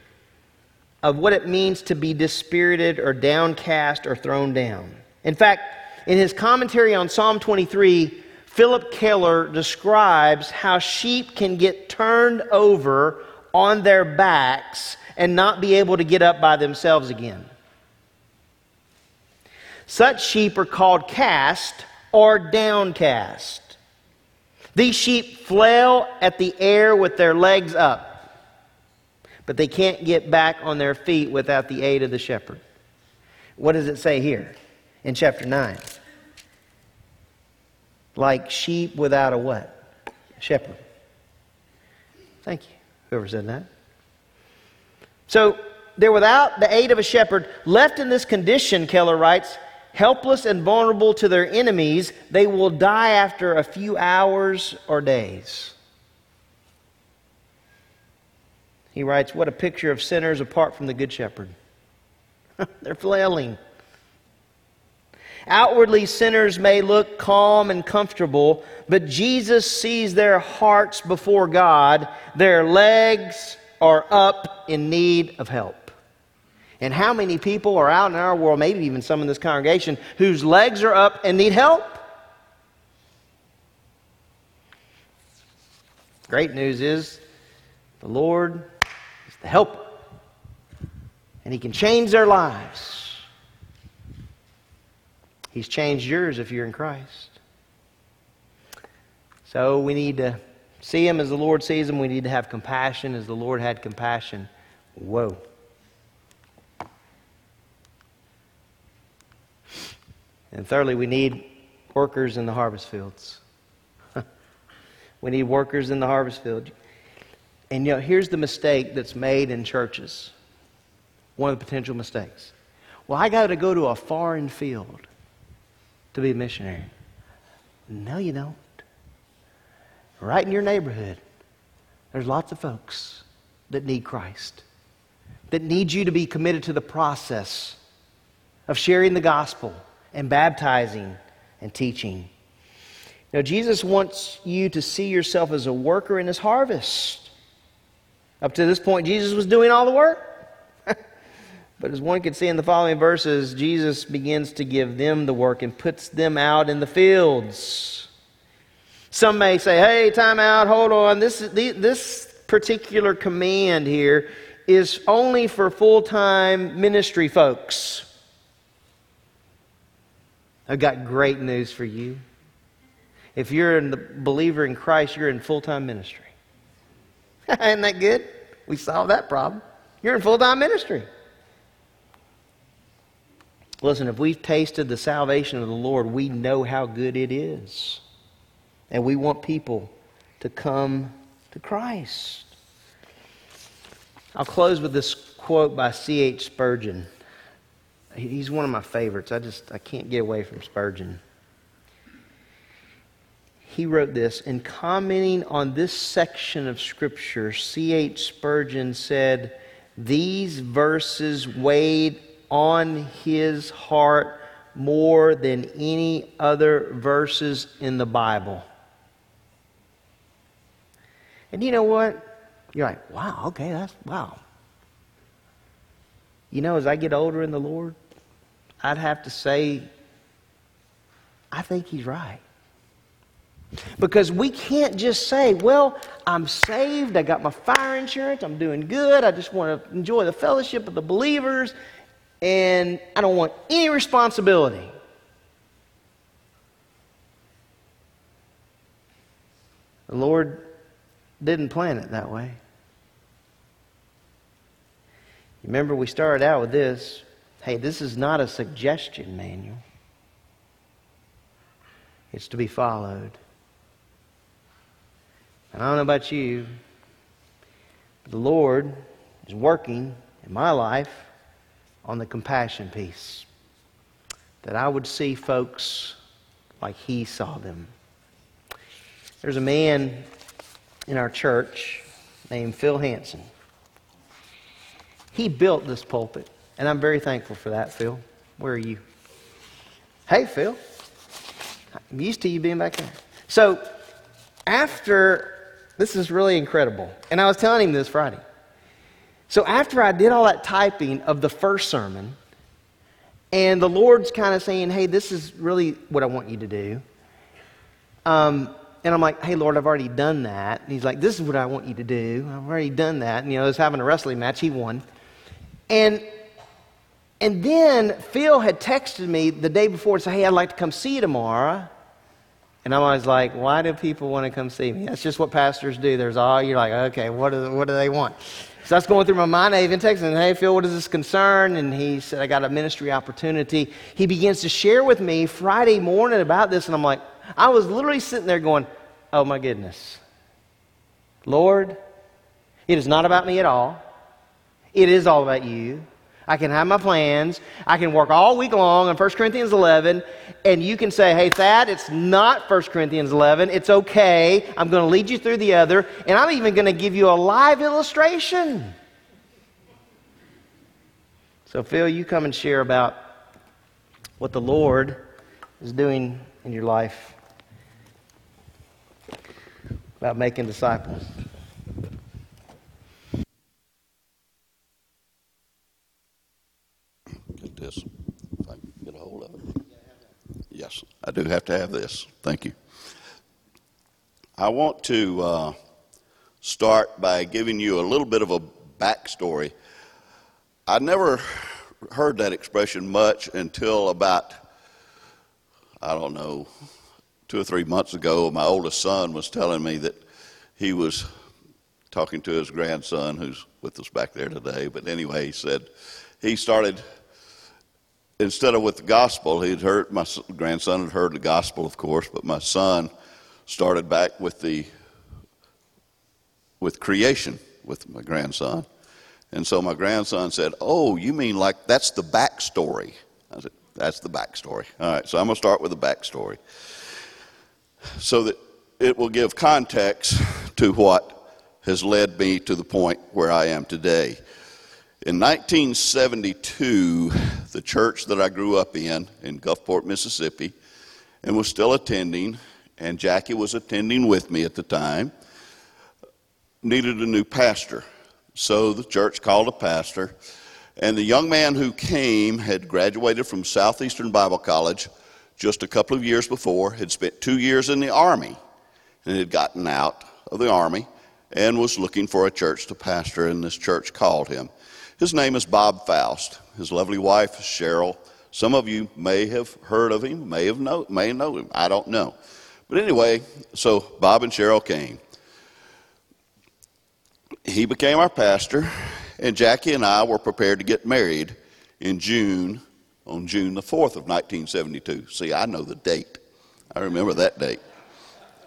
of what it means to be dispirited or downcast or thrown down. In fact, in his commentary on Psalm 23, Phillip Keller describes how sheep can get turned over on their backs and not be able to get up by themselves again. Such sheep are called cast or downcast. These sheep flail at the air with their legs up, but they can't get back on their feet without the aid of the shepherd. What does it say here? in chapter 9. like sheep without a what? Shepherd. Thank you, whoever said that. So they're without the aid of a shepherd, left in this condition, Keller writes, helpless and vulnerable to their enemies, they will die after a few hours or days. He writes, What a picture of sinners apart from the Good Shepherd. They're flailing. Outwardly, sinners may look calm and comfortable, but Jesus sees their hearts before God. Their legs are up in need of help. And how many people are out in our world, maybe even some in this congregation, whose legs are up and need help? Great news is the Lord is the helper, and He can change their lives. He's changed yours if you're in Christ. So we need to see Him as the Lord sees Him. We need to have compassion as the Lord had compassion. Whoa. And thirdly, we need workers in the harvest fields. we need workers in the harvest field. And you know, here's the mistake that's made in churches. One of the potential mistakes. Well, I got to go to a foreign field to be a missionary. No, you don't. Right in your neighborhood, there's lots of folks that need Christ, that need you to be committed to the process of sharing the gospel and baptizing and teaching. Now, Jesus wants you to see yourself as a worker in his harvest. Up to this point, Jesus was doing all the work. but as one can see in the following verses, Jesus begins to give them the work and puts them out in the fields. Some may say, hey, time out, hold on. This, this particular command here is only for full time ministry folks. I've got great news for you. If you're a believer in Christ, you're in full time ministry. Isn't that good? We solved that problem. You're in full time ministry. Listen, if we've tasted the salvation of the Lord, we know how good it is. And we want people to come to Christ. I'll close with this quote by C.H. Spurgeon. He's one of my favorites. I just I can't get away from Spurgeon. He wrote this in commenting on this section of scripture. C.H. Spurgeon said, "These verses weighed on his heart more than any other verses in the Bible." And you know what? You're like, "Wow, okay, that's wow." You know, as I get older in the Lord, I'd have to say, I think he's right. Because we can't just say, well, I'm saved, I got my fire insurance, I'm doing good, I just want to enjoy the fellowship of the believers, and I don't want any responsibility. The Lord didn't plan it that way. Remember, we started out with this Hey, this is not a suggestion manual, it's to be followed. And I don't know about you, but the Lord is working in my life on the compassion piece. That I would see folks like He saw them. There's a man in our church named Phil Hanson. He built this pulpit. And I'm very thankful for that, Phil. Where are you? Hey, Phil. I'm used to you being back there. So, after, this is really incredible. And I was telling him this Friday. So, after I did all that typing of the first sermon, and the Lord's kind of saying, hey, this is really what I want you to do. Um, and I'm like, hey, Lord, I've already done that. And he's like, this is what I want you to do. I've already done that. And, you know, I was having a wrestling match. He won. And and then Phil had texted me the day before and said, Hey, I'd like to come see you tomorrow. And I'm always like, Why do people want to come see me? That's just what pastors do. There's all, you're like, Okay, what do, what do they want? So that's going through my mind. I even texted him, Hey, Phil, what is this concern? And he said, I got a ministry opportunity. He begins to share with me Friday morning about this. And I'm like, I was literally sitting there going, Oh my goodness. Lord, it is not about me at all. It is all about you. I can have my plans. I can work all week long on 1 Corinthians 11, and you can say, hey, Thad, it's not 1 Corinthians 11. It's okay. I'm going to lead you through the other, and I'm even going to give you a live illustration. So, Phil, you come and share about what the Lord is doing in your life about making disciples. Get this, if I can get a hold of it. Yes, I do have to have this. Thank you. I want to uh, start by giving you a little bit of a backstory. I never heard that expression much until about, I don't know, two or three months ago. My oldest son was telling me that he was talking to his grandson, who's with us back there today. But anyway, he said he started instead of with the gospel, he'd heard my grandson had heard the gospel, of course, but my son started back with the with creation with my grandson, and so my grandson said, "Oh, you mean like that's the backstory?" I said, "That's the backstory." All right, so I'm gonna start with the backstory, so that it will give context to what has led me to the point where I am today. In 1972, the church that I grew up in, in Gulfport, Mississippi, and was still attending, and Jackie was attending with me at the time, needed a new pastor. So the church called a pastor, and the young man who came had graduated from Southeastern Bible College just a couple of years before, had spent two years in the Army, and had gotten out of the Army and was looking for a church to pastor, and this church called him. His name is Bob Faust. His lovely wife is Cheryl. Some of you may have heard of him, may have know, may know him. I don't know. But anyway, so Bob and Cheryl came. He became our pastor, and Jackie and I were prepared to get married in June, on June the 4th of 1972. See, I know the date. I remember that date.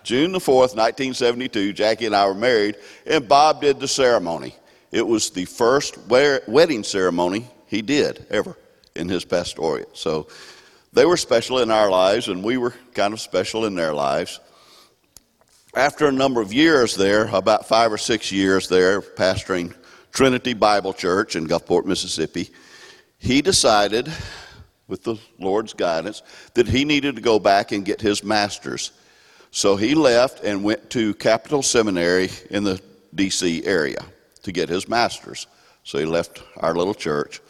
June the 4th, 1972, Jackie and I were married, and Bob did the ceremony. It was the first wedding ceremony he did ever in his pastorate. So they were special in our lives, and we were kind of special in their lives. After a number of years there, about five or six years there, pastoring Trinity Bible Church in Gulfport, Mississippi, he decided, with the Lord's guidance, that he needed to go back and get his master's. So he left and went to Capital Seminary in the D.C. area to get his master's. So he left our little church.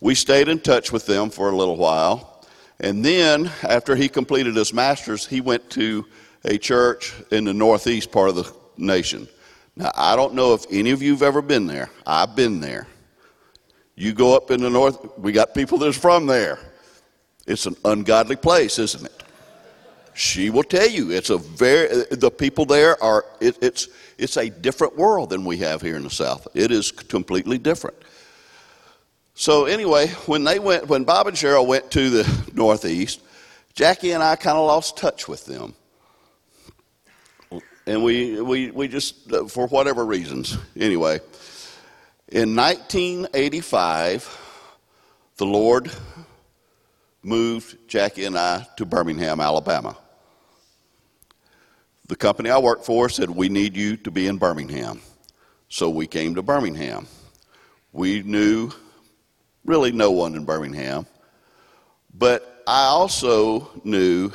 We stayed in touch with them for a little while. And then, after he completed his master's, he went to a church in the northeast part of the nation. Now, I don't know if any of you have ever been there. I've been there. You go up in the north, we got people that's from there. It's an ungodly place, isn't it? She will tell you it's a very the people there are it, it's it's a different world than we have here in the South. It is completely different. So anyway, when they went when Bob and Cheryl went to the Northeast, Jackie and I kind of lost touch with them. And we, we, we just, for whatever reasons, anyway. In 1985, the Lord moved Jackie and I to Birmingham, Alabama. The company I worked for said, We need you to be in Birmingham. So we came to Birmingham. We knew really no one in Birmingham, but I also knew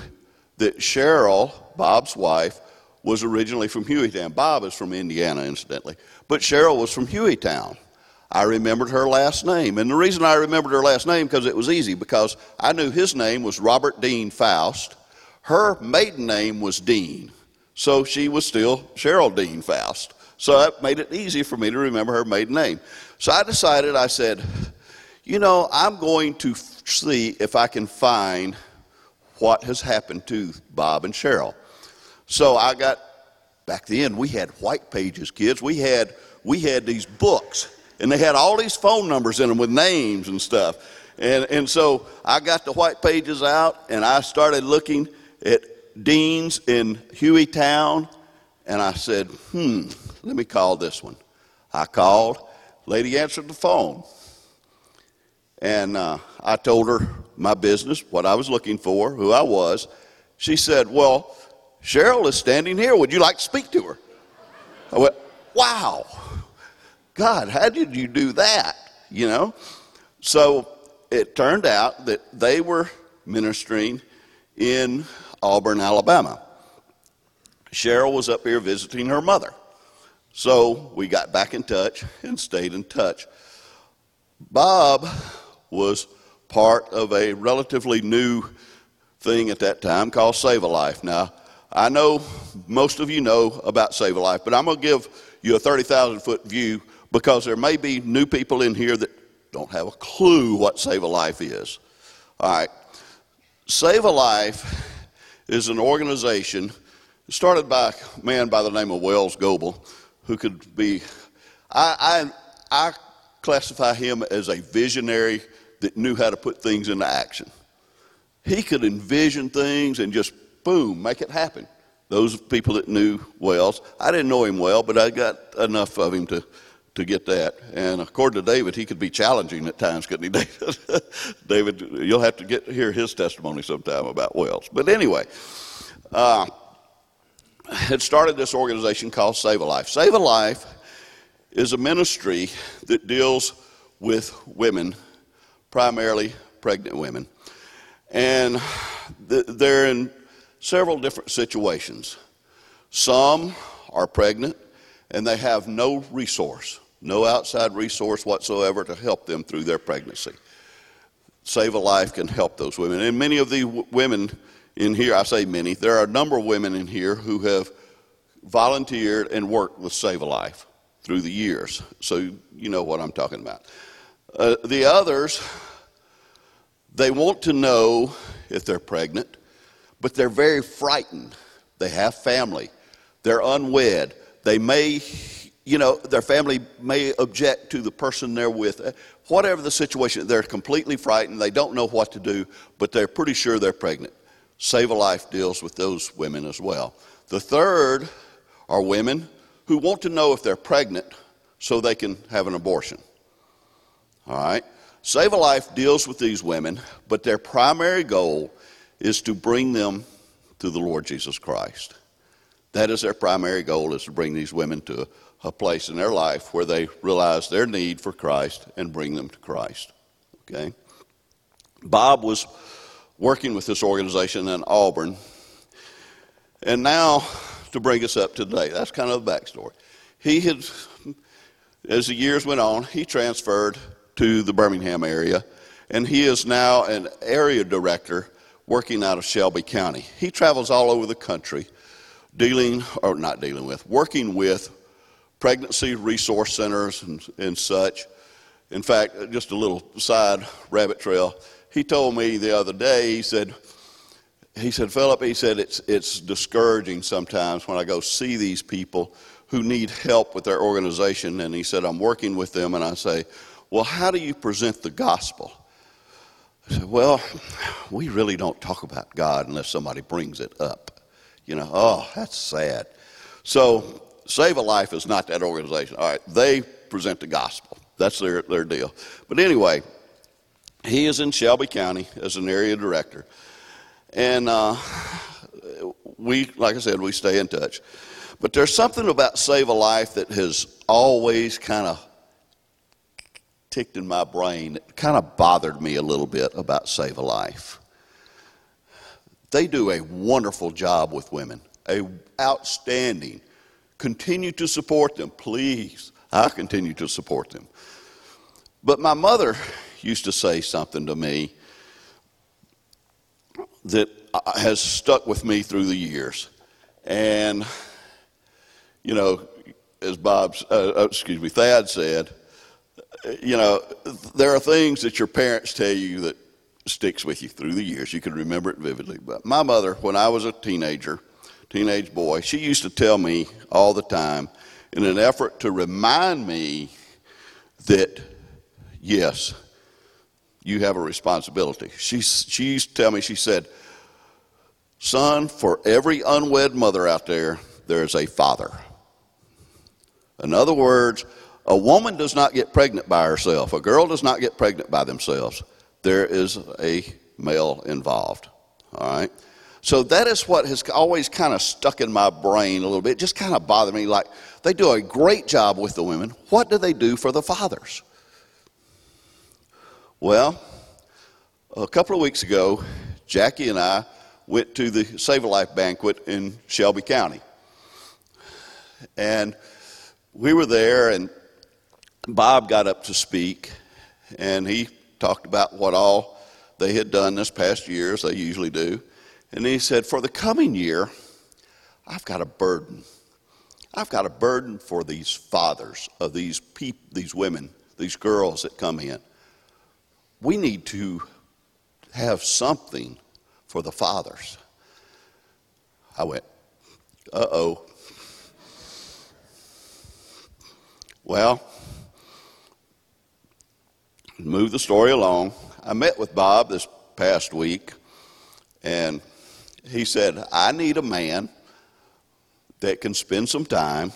that Cheryl, Bob's wife, was originally from Hueytown. Bob is from Indiana, incidentally, but Cheryl was from Hueytown. I remembered her last name. And the reason I remembered her last name because it was easy because I knew his name was Robert Dean Faust. Her maiden name was Dean. So she was still Cheryl Dean Faust. So that made it easy for me to remember her maiden name. So I decided, I said, you know, I'm going to see if I can find what has happened to Bob and Cheryl. So I got, back then we had white pages, kids. We had, we had these books and they had all these phone numbers in them with names and stuff. And, and so I got the white pages out and I started looking at Dean's in Hueytown, and I said, hmm, let me call this one. I called, lady answered the phone. And uh, I told her my business, what I was looking for, who I was. She said, Well, Cheryl is standing here. Would you like to speak to her? I went, Wow. God, how did you do that? You know? So it turned out that they were ministering in Auburn, Alabama. Cheryl was up here visiting her mother. So we got back in touch and stayed in touch. Bob was part of a relatively new thing at that time called Save a Life. Now, I know most of you know about Save a Life, but I'm going to give you a 30,000 foot view because there may be new people in here that don't have a clue what Save a Life is. All right. Save a Life is an organization started by a man by the name of Wells Goebel, who could be, I, I, I classify him as a visionary that knew how to put things into action. He could envision things and just boom, make it happen. Those people that knew Wells, I didn't know him well, but I got enough of him to, to get that. And according to David, he could be challenging at times, couldn't he, David? David, you'll have to get hear his testimony sometime about Wells. But anyway, uh, had started this organization called Save a Life. Save a Life is a ministry that deals with women primarily pregnant women. And they're in several different situations. Some are pregnant and they have no resource, no outside resource whatsoever to help them through their pregnancy. Save a Life can help those women. And many of the women in here, I say many, there are a number of women in here who have volunteered and worked with Save a Life through the years. So you know what I'm talking about. Uh, the others, they want to know if they're pregnant, but they're very frightened. They have family, they're unwed. They may, you know, their family may object to the person they're with. Uh, whatever the situation, they're completely frightened. They don't know what to do, but they're pretty sure they're pregnant. Save a Life deals with those women as well. The third are women who want to know if they're pregnant so they can have an abortion. All right? Save a Life deals with these women, but their primary goal is to bring them to the Lord Jesus Christ. That is their primary goal is to bring these women to a place in their life where they realize their need for Christ and bring them to Christ. Okay? Bob was working with this organization in Auburn. And now to bring us up to date. That's kind of the backstory. He had, as the years went on, he transferred to the Birmingham area, and he is now an area director working out of Shelby County. He travels all over the country dealing, or not dealing with, working with pregnancy resource centers and, and such. In fact, just a little side rabbit trail. He told me the other day, he said, he said, Philip, he said, it's, it's discouraging sometimes when I go see these people who need help with their organization. And he said, I'm working with them, and I say, well, how do you present the gospel? I said, Well, we really don't talk about God unless somebody brings it up. You know, oh, that's sad. So, Save a Life is not that organization. All right, they present the gospel. That's their, their deal. But anyway, he is in Shelby County as an area director. And uh, we, like I said, we stay in touch. But there's something about Save a Life that has always kind of ticked in my brain. Kind of bothered me a little bit about Save a Life. They do a wonderful job with women, a outstanding. Continue to support them, please. I continue to support them. But my mother used to say something to me that has stuck with me through the years. And, you know, as Bob's, uh, uh excuse me, Thad said, you know, there are things that your parents tell you that sticks with you through the years. You can remember it vividly. But my mother, when I was a teenager, teenage boy, she used to tell me all the time in an effort to remind me that, yes, you have a responsibility. She, she used to tell me, she said, Son, for every unwed mother out there, there is a father. In other words, a woman does not get pregnant by herself. A girl does not get pregnant by themselves. There is a male involved. All right? So that is what has always kind of stuck in my brain a little bit. It just kind of bothered me. Like, they do a great job with the women. What do they do for the fathers? Well, a couple of weeks ago, Jackie and I went to the Save a Life banquet in Shelby County. And we were there, and Bob got up to speak, and he talked about what all they had done this past year, as they usually do. And he said, For the coming year, I've got a burden. I've got a burden for these fathers of these peop- these women, these girls that come in. We need to have something for the fathers. I went, uh oh. Well, move the story along. I met with Bob this past week, and he said, I need a man that can spend some time.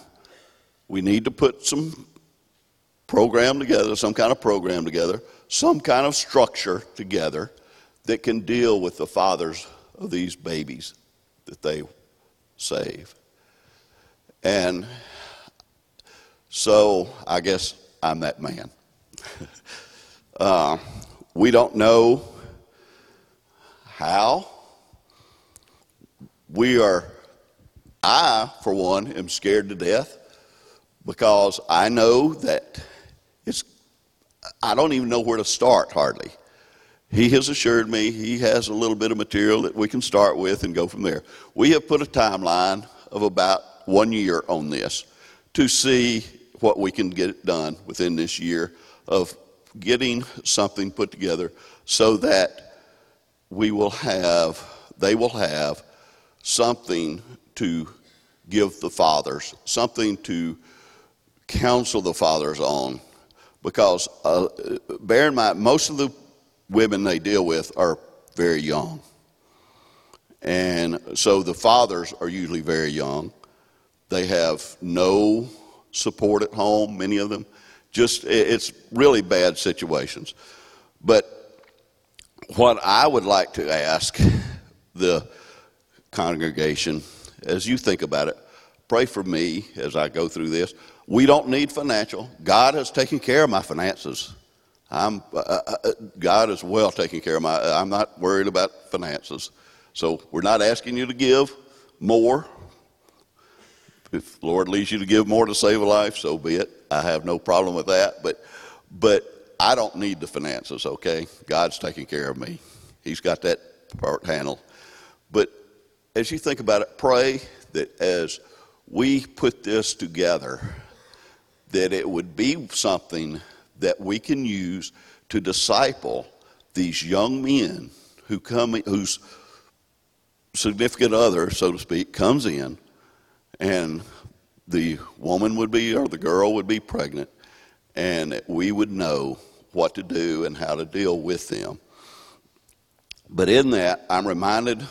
We need to put some program together, some kind of program together, some kind of structure together that can deal with the fathers of these babies that they save. And so I guess I'm that man. uh, we don't know how. We are, I, for one, am scared to death because I know that it's, I don't even know where to start hardly. He has assured me he has a little bit of material that we can start with and go from there. We have put a timeline of about one year on this to see what we can get done within this year of getting something put together so that we will have, they will have something to give the fathers, something to counsel the fathers on. Because uh, bear in mind, most of the women they deal with are very young. And so the fathers are usually very young. They have no support at home, many of them. Just, it's really bad situations. But what I would like to ask the congregation, as you think about it, pray for me as I go through this. We don't need financial. God has taken care of my finances. I'm, uh, uh, uh, God is well taking care of my, I'm not worried about finances. So we're not asking you to give more. If the Lord leads you to give more to save a life, so be it. I have no problem with that. But, but I don't need the finances, okay? God's taking care of me. He's got that part handled. But as you think about it, pray that as we put this together, that it would be something that we can use to disciple these young men who come, whose significant other, so to speak, comes in, and the woman would be, or the girl would be pregnant, and we would know what to do and how to deal with them. But in that, I'm reminded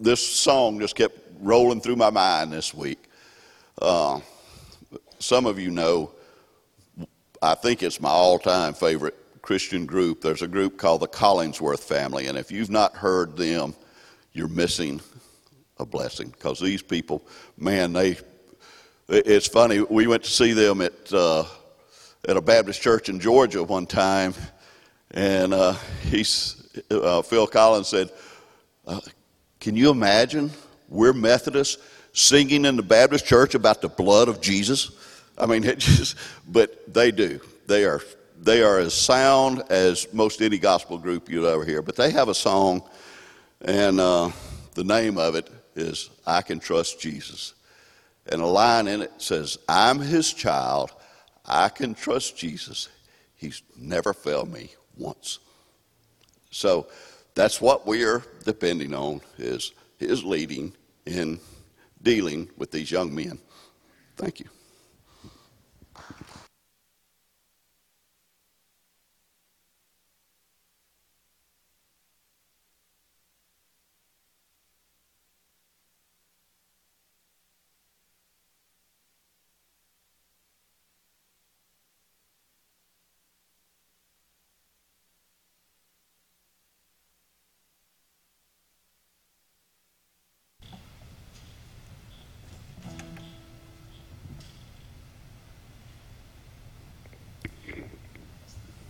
this song just kept rolling through my mind this week. Uh, some of you know I think it's my all time favorite Christian group. There's a group called the Collingsworth family, and if you've not heard them, you're missing a blessing because these people, man, they. It's funny. We went to see them at uh, at a Baptist church in Georgia one time, and uh, he's uh, Phil Collins said, uh, "Can you imagine we're Methodists singing in the Baptist church about the blood of Jesus?" I mean, it just, but they do. They are, they are as sound as most any gospel group you'd ever hear. But they have a song, and uh, the name of it is I Can Trust Jesus. And a line in it says, I'm his child. I can trust Jesus. He's never failed me once. So that's what we are depending on is his leading in dealing with these young men. Thank you.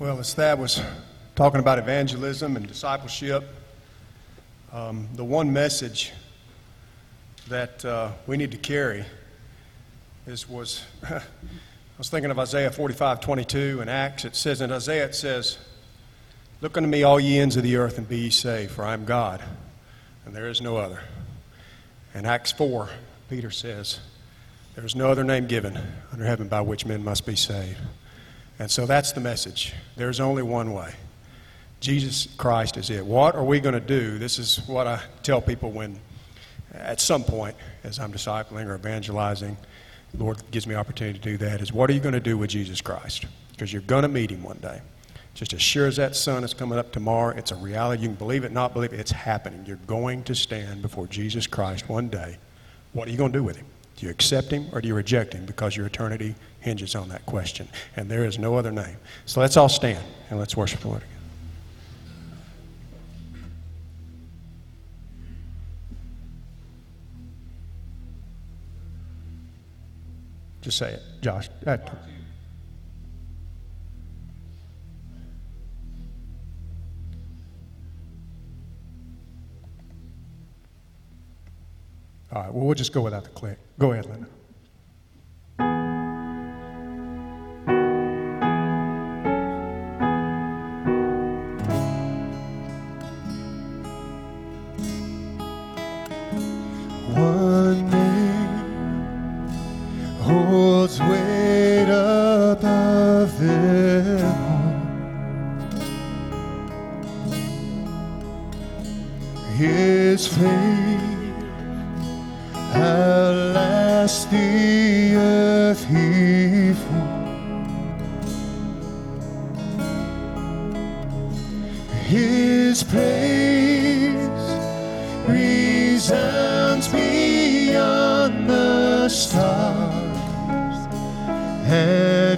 Well, as Thad was talking about evangelism and discipleship, um, the one message that uh, we need to carry is was I was thinking of Isaiah 45, 22 and Acts. It says in Isaiah, it says, Look unto me, all ye ends of the earth, and be ye saved, for I am God, and there is no other. In Acts 4, Peter says, There is no other name given under heaven by which men must be saved. And so that's the message. There's only one way. Jesus Christ is it. What are we going to do? This is what I tell people when, at some point, as I'm discipling or evangelizing, the Lord gives me opportunity to do that, is what are you going to do with Jesus Christ? Because you're going to meet him one day. Just as sure as that sun is coming up tomorrow, it's a reality. You can believe it, not believe it, it's happening. You're going to stand before Jesus Christ one day. What are you going to do with him? Do you accept him or do you reject him? Because your eternity hinges on that question. And there is no other name. So let's all stand and let's worship the Lord again. Just say it, Josh. Uh, All right, well, we'll just go without the click. Go ahead, Linda. His praise resounds beyond the stars. And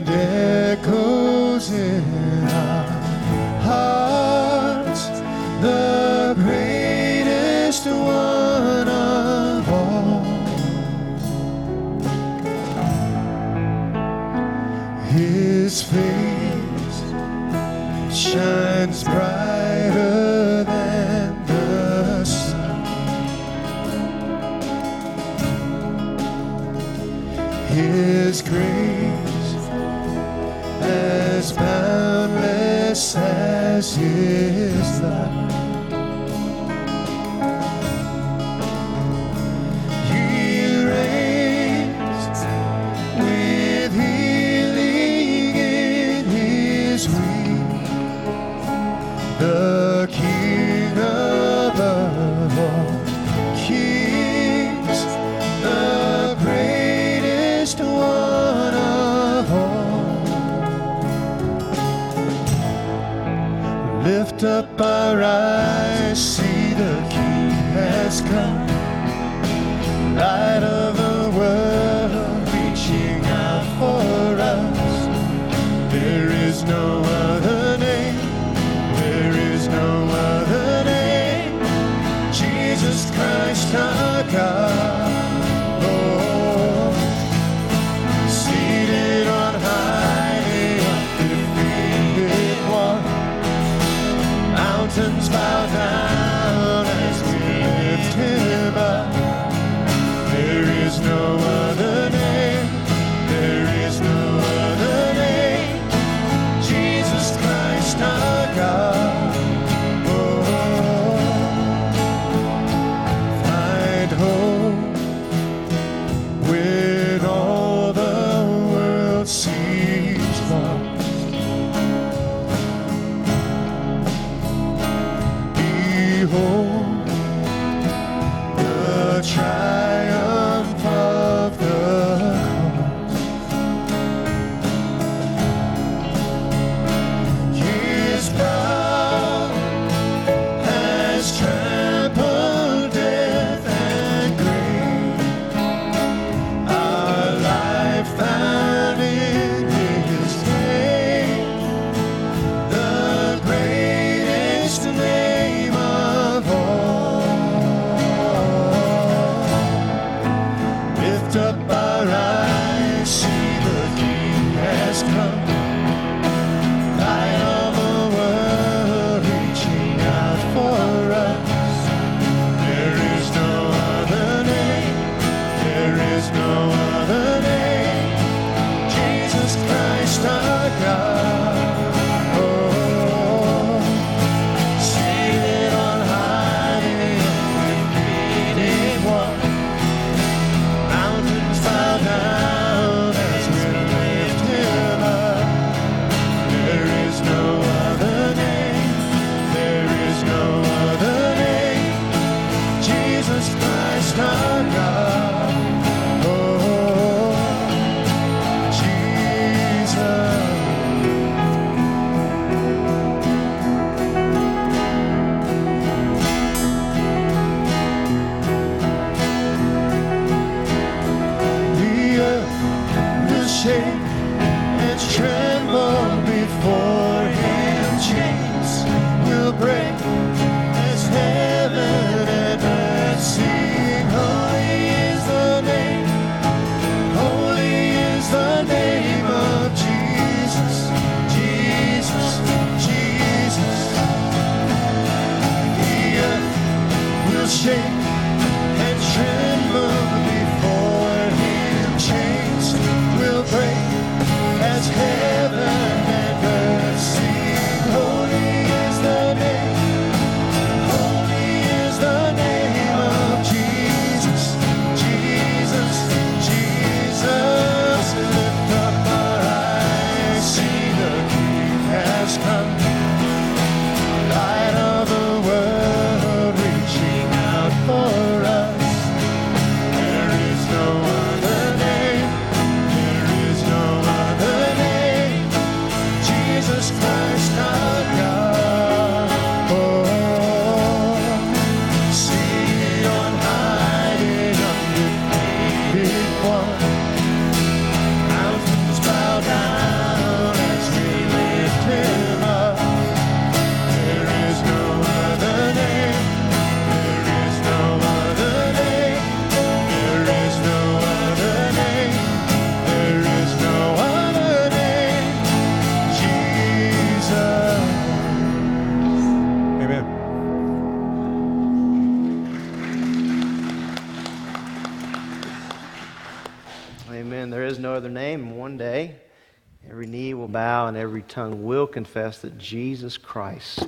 tongue will confess that Jesus Christ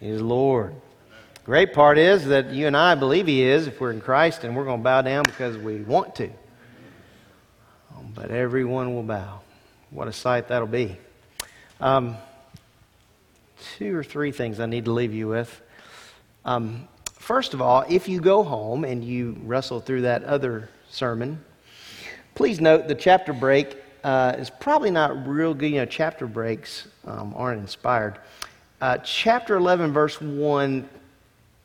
is Lord. Great part is that you and I believe He is if we're in Christ, and we're going to bow down because we want to. Um, But everyone will bow. What a sight that'll be. Um, two or three things I need to leave you with. Um, first of all, if you go home and you wrestle through that other sermon, please note the chapter break uh, is probably not real good. You know, chapter breaks um, aren't inspired. Uh, chapter 11, verse 1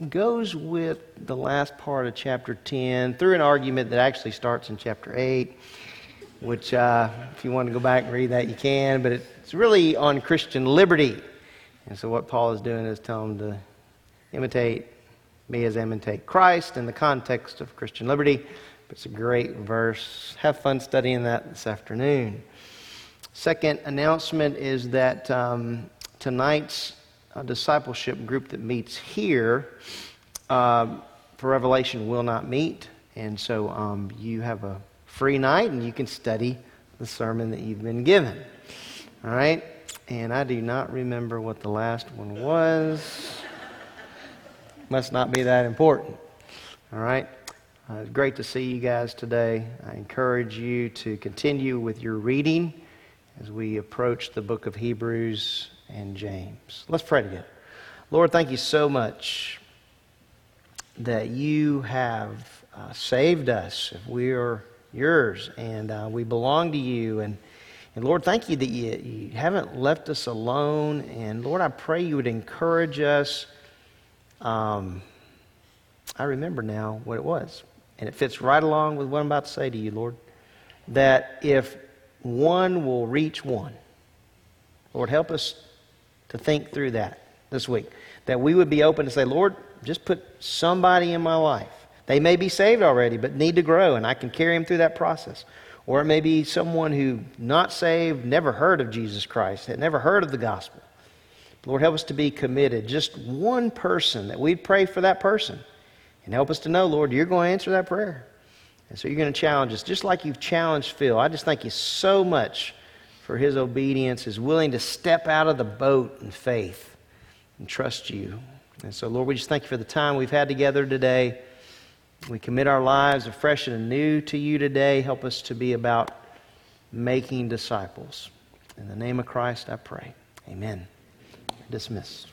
goes with the last part of chapter 10 through an argument that actually starts in chapter 8, which, uh, if you want to go back and read that, you can, but it's really on Christian liberty. And so, what Paul is doing is telling them to imitate me as I imitate Christ in the context of Christian liberty. It's a great verse. Have fun studying that this afternoon. Second announcement is that um, tonight's uh, discipleship group that meets here um, for Revelation will not meet. And so um, you have a free night and you can study the sermon that you've been given. All right? And I do not remember what the last one was. Must not be that important. All right? Uh, it's great to see you guys today. I encourage you to continue with your reading as we approach the book of Hebrews and James. Let's pray together. Lord, thank you so much that you have uh, saved us. We are yours and uh, we belong to you. And, and Lord, thank you that you, you haven't left us alone. And Lord, I pray you would encourage us. Um, I remember now what it was. And it fits right along with what I'm about to say to you, Lord. That if one will reach one, Lord, help us to think through that this week. That we would be open to say, Lord, just put somebody in my life. They may be saved already, but need to grow, and I can carry them through that process. Or it may be someone who, not saved, never heard of Jesus Christ, had never heard of the gospel. Lord, help us to be committed. Just one person, that we'd pray for that person. And help us to know, Lord, you're going to answer that prayer. And so you're going to challenge us, just like you've challenged Phil. I just thank you so much for his obedience, his willing to step out of the boat in faith and trust you. And so, Lord, we just thank you for the time we've had together today. We commit our lives afresh and anew to you today. Help us to be about making disciples. In the name of Christ, I pray. Amen. Dismissed.